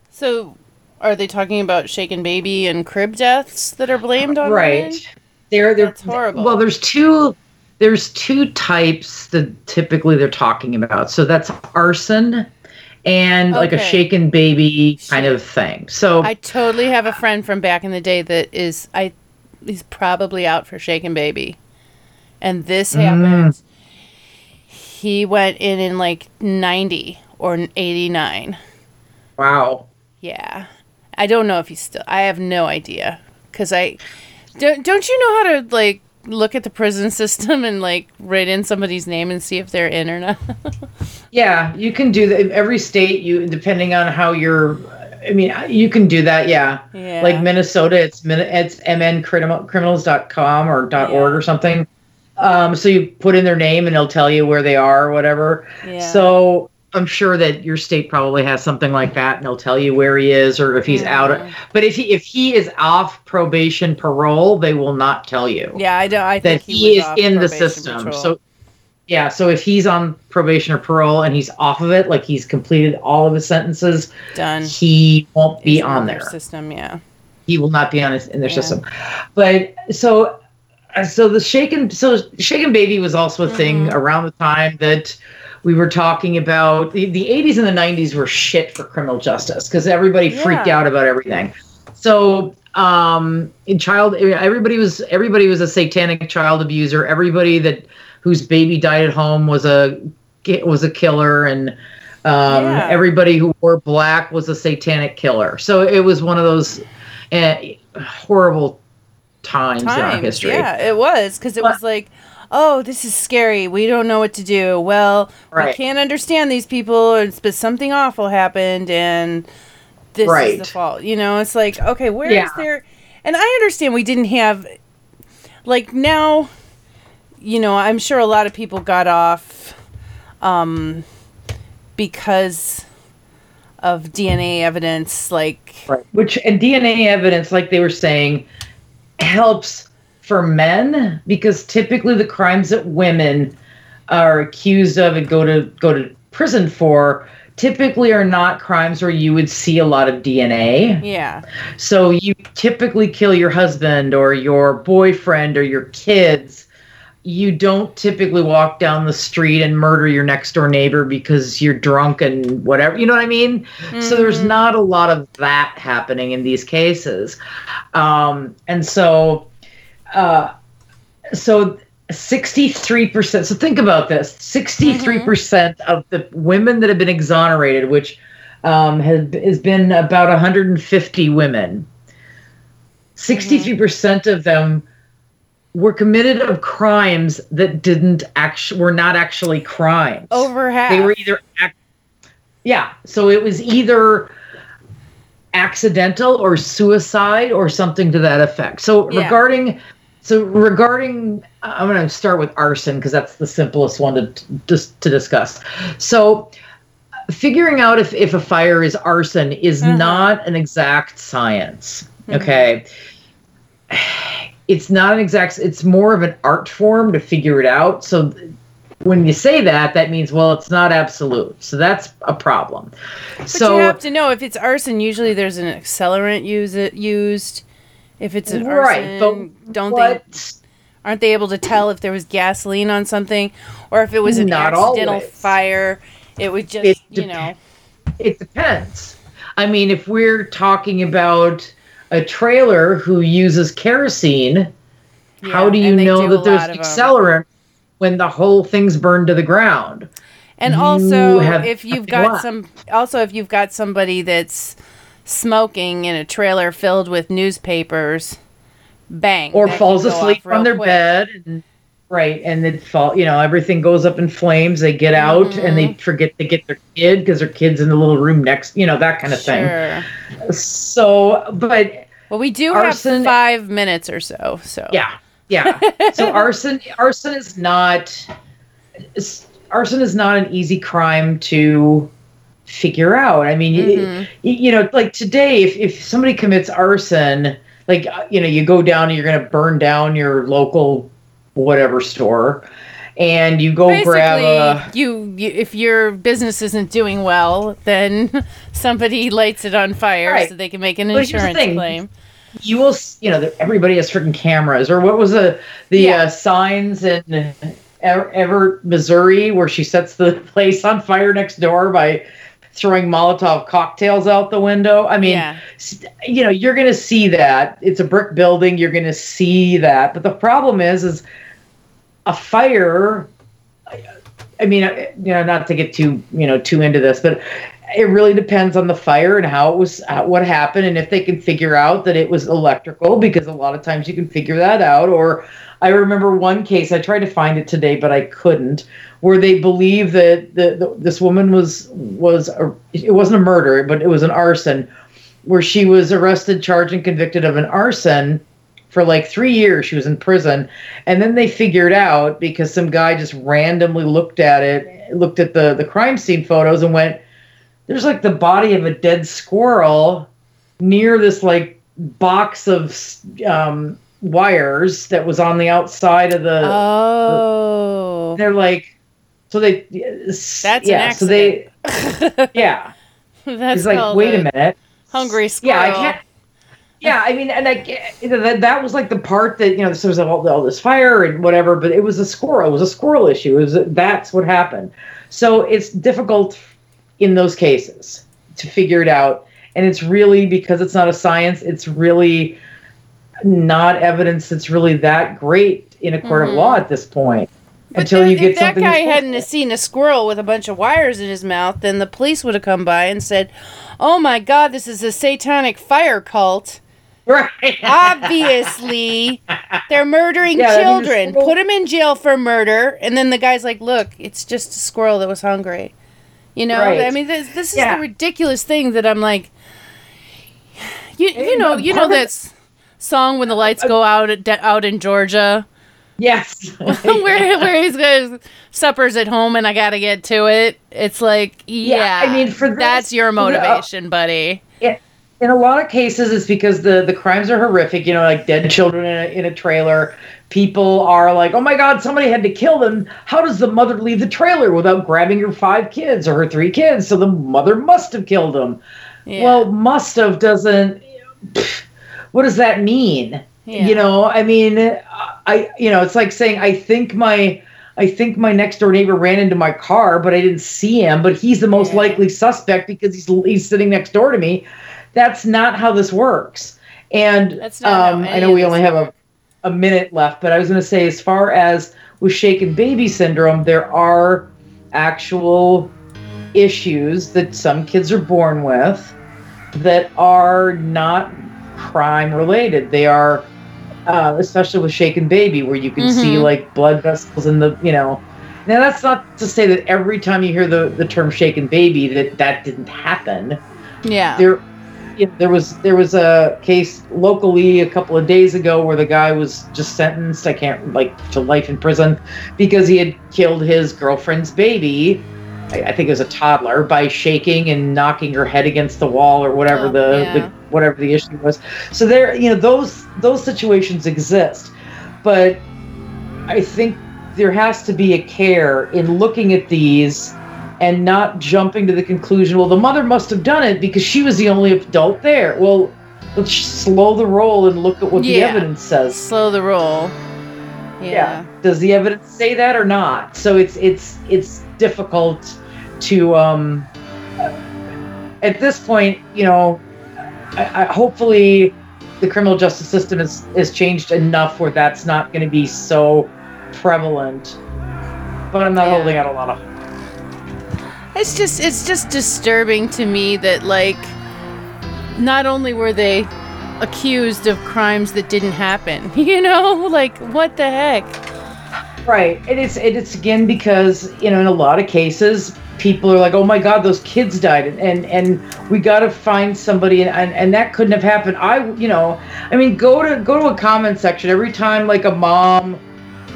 So, are they talking about shaken baby and crib deaths that are blamed on right women? they're they're That's horrible. well there's two there's two types that typically they're talking about so that's arson and like a shaken baby kind of thing so I totally have a friend from back in the day that is I he's probably out for shaken baby. And this Mm. happened. He went in in like 90 or 89. wow Yeah. I don't know if he's still I have no idea cuz I don't don't you know how to like look at the prison system and like write in somebody's name and see if they're in or not? yeah you can do that every state you depending on how you're i mean you can do that yeah Yeah. like minnesota it's min it's mncriminals.com or dot .org or something um so you put in their name and it'll tell you where they are or whatever Yeah. so i'm sure that your state probably has something like that and they'll tell you where he is or if he's out but if he if he is off probation parole they will not tell you yeah, I don't I that think he, was is in the system. patrol. So yeah, so if he's on probation or parole and he's off of it, like he's completed all of his sentences, done. he won't be He's on their there. system, yeah. He will not be on his, in their Yeah. system. But so so the shaken so shaken baby was also a thing Mm-hmm. around the time that we were talking about the, the 80s and the 90s were shit for criminal justice because everybody freaked out about everything so um in child everybody was everybody was a satanic child abuser everybody that whose baby died at home was a was a killer and um Yeah. everybody who wore black was a satanic killer so it was one of those uh, horrible times, in our history Yeah, it was because it was like, oh, this is scary. We don't know what to do. Well, we can't understand these people, and- but something awful happened, and this is the fault. You know, it's like, okay, where is Yeah. there? And I understand we didn't have, like now, you know, I'm sure a lot of people got off, um, because of DNA evidence, like Right. Which and DNA evidence, like they were saying, helps for men because typically the crimes that women are accused of and go to go to prison for typically are not crimes where you would see a lot of DNA. yeah, So you typically kill your husband or your boyfriend or your kids. You don't typically walk down the street and murder your next door neighbor because you're drunk and whatever. You know what I mean? So there's not a lot of that happening in these cases. Um, and so, uh, so 63%. So think about this 63% of the women that have been exonerated, which um, has, has been about 150 women, 63% of them were committed of crimes that didn't actually were not actually crimes. over half. They were either yeah, so it was either accidental or suicide or something to that effect. So Yeah. regarding so regarding I'm going to start with arson because that's the simplest one to just to discuss. So uh, figuring out if if a fire is arson is mm-hmm. not an exact science. Okay mm-hmm. it's not an exact it's more of an art form to figure it out so when you say that that means well it's not absolute so that's a problem But so you have to know if it's arson. Usually, there's an accelerant use it used. If it's an Right, arson, but don't what- they? Aren't they able to tell if there was gasoline on something, or if it was an Not accidental always. fire? It would just, It you dep- know. it depends i mean if we're talking about a trailer who uses kerosene how do you know do that there's lot of 'em. accelerant when the whole thing's burned to the ground And You also, if you've got some, also if you've got somebody that's smoking in a trailer filled with newspapers, bang, or falls asleep on their quick. bed and right and then fall you know everything goes up in flames they get out and Mm-hmm. they forget to get their kid because their kid's in the little room next you know that kind of Sure. thing so but Well, we do Arson- have five minutes or so. So yeah yeah so arson arson is not arson is not an easy crime to figure out. I mean, y- Mhm. y- you know, like today, if, if somebody commits arson, like, uh, you know, you go down and you're going to burn down your local whatever store and you go Basically, grab a. you, you if your business isn't doing well, then somebody lights it on fire Right. so they can make an But insurance claim. you will you know everybody has freaking cameras or what was the the uh, signs in Ever Missouri where she sets the place on fire next door by throwing Molotov cocktails out the window. I mean, Yeah. you know, you're going to see that. It's a brick building. You're going to see that. But the problem is, is a fire. I mean, you know, not to get too, you know, too into this, but it really depends on the fire and how it was, what happened, and if they can figure out that it was electrical, because a lot of times you can figure that out. Or I remember one case, I tried to find it today, but I couldn't, where they believe that the, the, this woman was was a, it wasn't a murder, but it was an arson, where she was arrested, charged, and convicted of an arson for like three years. She was in prison. And then they figured out because some guy just randomly looked at it looked at the the crime scene photos and went there's like the body of a dead squirrel near this like box of um, wires that was on the outside of the oh. They're like so they That's yeah so they yeah That's it's like wait a minute Hungry squirrel. yeah, I can't. Yeah, I mean, and I, that that was like the part that you know, there was all, all this fire and whatever, but it was a squirrel. It was a squirrel issue. It was that's what happened. So it's difficult in those cases to figure it out, and it's really because it's not a science. It's really not evidence that's really that great in a court Mhm. of law at this point. But until then you get if that guy hadn't seen a squirrel with a bunch of wires in his mouth, then the police would have come by and said, "Oh my God, this is a satanic fire cult." Right. Obviously, they're murdering Yeah, I mean, the children. squirrel- Put him in jail for murder, and then the guy's like, "Look, it's just a squirrel that was hungry." You know, Right. I mean, this, this is Yeah. the ridiculous thing that I'm like, you you know, you know that song when the lights uh, go out at, out in Georgia. Yes. where where he's going suppers at home and I gotta get to it. It's like yeah, I mean, for that's your the- uh, motivation, buddy. Yeah. In a lot of cases, it's because the, the crimes are horrific. You know, like dead children in a, in a trailer. People are like, "Oh my God, somebody had to kill them." How does the mother leave the trailer without grabbing her five kids or her three kids? So the mother must have killed them. Yeah. Well, must have doesn't. What does that mean? Yeah. You know, I mean, I you know, it's like saying I think my I think my next door neighbor ran into my car, but I didn't see him. But he's the most likely suspect because he's he's sitting next door to me. That's not how this works. And That's not how um, I know we only have a, a minute left, but I was going to say, as far as with shaken baby syndrome, there are actual issues that some kids are born with that are not crime related. They are, uh, especially with shaken baby, where you can see Mhm. like blood vessels in the, you know. Now that's not to say that every time you hear the, the term shaken baby that that didn't happen Yeah. there you know, there was there was a case locally a couple of days ago where the guy was just sentenced i can't like to life in prison because he had killed his girlfriend's baby i, I think it was a toddler by shaking and knocking her head against the wall or whatever Oh, the, yeah. the whatever the issue was so there you know those those situations exist but i think there has to be a care in looking at these and not jumping to the conclusion, well, the mother must have done it because she was the only adult there. Well, let's slow the roll and look at what the evidence says. Slow the roll. Yeah. Does the evidence say that or not? So it's it's it's difficult to um at this point, you know, I, I, hopefully the criminal justice system is is changed enough where that's not going to be so prevalent. But I'm not Yeah. holding out a lot of It's just it's just disturbing to me that like not only were they accused of crimes that didn't happen, you know, like what the heck? Right. And it's and it's again because, you know, in a lot of cases, people are like, Oh my god, those kids died and and, and we gotta find somebody and, and, and that couldn't have happened. I you know, I mean go to go to a comment section every time like a mom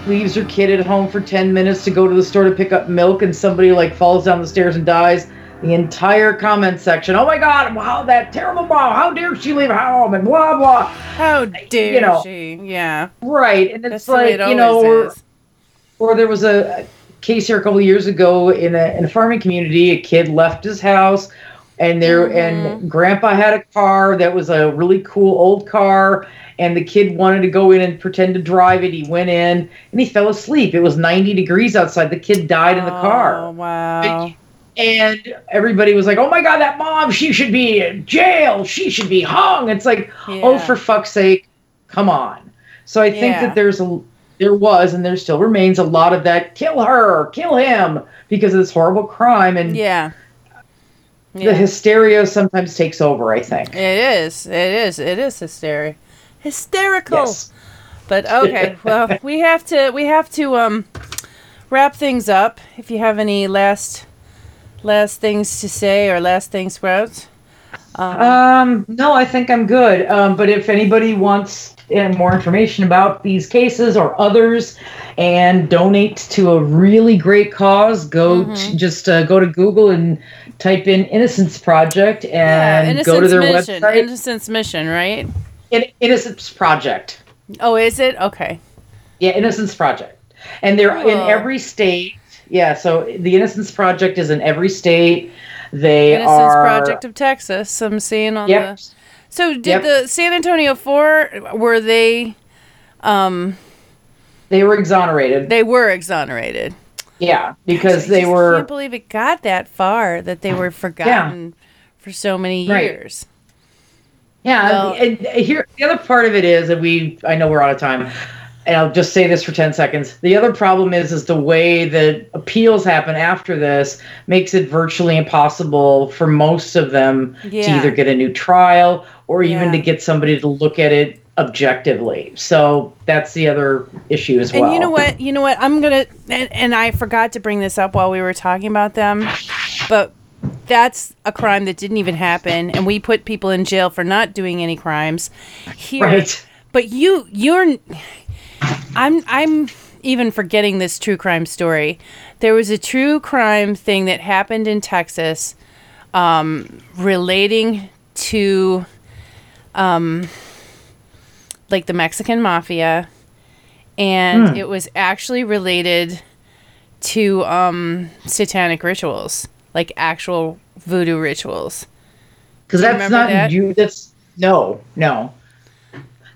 leaves her kid at home for 10 minutes to go to the store to pick up milk and somebody like falls down the stairs and dies the entire comment section oh my god wow that terrible mom how dare she leave home and blah blah how dare you know she yeah right and it's That's like you know or, there was a case here a couple of years ago in a, in a farming community a kid left his house and there and mm-hmm. grandpa had a car that was a really cool old car and the kid wanted to go in and pretend to drive it he went in and he fell asleep it was 90 degrees outside the kid died in the car Oh wow. and everybody was like, "Oh my god, that mom, she should be in jail. She should be hung." It's like, "Oh, for fuck's sake, come on." So I think Yeah. that there's a there was and there still remains a lot of that kill her, kill him because of this horrible crime and Yeah. the hysteria sometimes takes over, I think. It is. It is. It is hysteria. Hysterical. Yes. But okay, well, we have to we have to um wrap things up. If you have any last last things to say or last things sprouts. Um, no, I think I'm good. Um, but if anybody wants uh, more information about these cases or others and donate to a really great cause, go Mm-hmm. to, just uh, go to Google and type in Innocence Project and go to their Mission. website. Innocence Mission, right? In- Innocence Project. Oh, is it? Okay. Yeah, Innocence Project. And they're in every state. Yeah, so the Innocence Project is in every state. They Innocence are Project of Texas. I'm seeing on Yep. the. So did Yep. the San Antonio Four were they? Um, they were exonerated. They were exonerated. Yeah, because I they were Can't believe it got that far that they were forgotten for so many Right. years. Yeah, Well- and here the other part of it is that we I know we're out of time, and I'll just say this for ten seconds. The other problem is is the way that appeals happen after this makes it virtually impossible for most of them to either get a new trial or even Yeah. to get somebody to look at it objectively. So that's the other issue as well. And you know what? You know what? I'm gonna and, and I forgot to bring this up while we were talking about them, but that's a crime that didn't even happen, and we put people in jail for not doing any crimes. Here, Right. But you, you're. I'm. I'm even forgetting this true crime story. There was a true crime thing that happened in Texas, um, relating to, um, like the Mexican mafia, and Hmm. it was actually related to um satanic rituals, like actual voodoo rituals. because that's not that? you. That's no, no.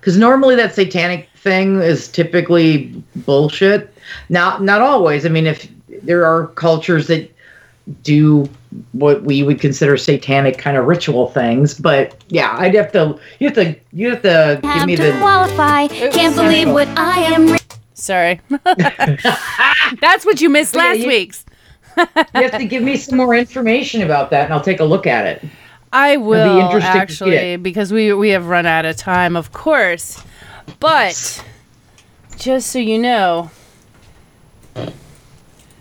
Because normally that satanic thing is typically bullshit. Not not always. I mean, if there are cultures that do what we would consider satanic kind of ritual things, but yeah, I'd have to. You have to. You have to give me the. qualify. Can't believe what I am. Sorry. That's what you missed Yeah, last you- week's. you have to give me some more information about that, and I'll take a look at it. I will interesting actually because we we have run out of time, of course. But just so you know, In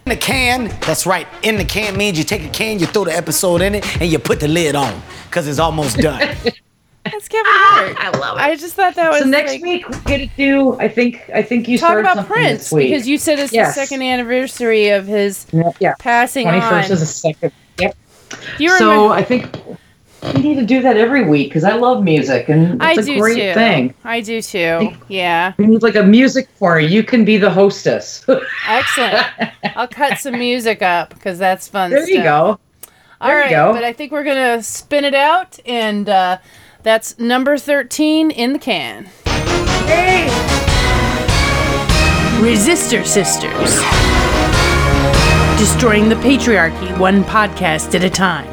the can, that's right. In the can means you take a can, you throw the episode in it, and you put the lid on, because it's almost done. that's Kevin ah, Hart. I love it. I just thought that was So next like, week we're gonna do. I think. I think you talk started about something Prince this week. because you said it's Yes. the second anniversary of his yeah. passing Twenty on. first is a second. Yep. You so remember- I think we need to do that every week because I love music and I it's a do great too. thing. I do too. Yeah. We need like a music corner. You can be the hostess. Excellent. I'll cut some music up because that's fun. there you go. All There you right, go. but I think we're gonna spin it out, and uh, that's number thirteen in the can. Resistor Sisters, destroying the patriarchy one podcast at a time.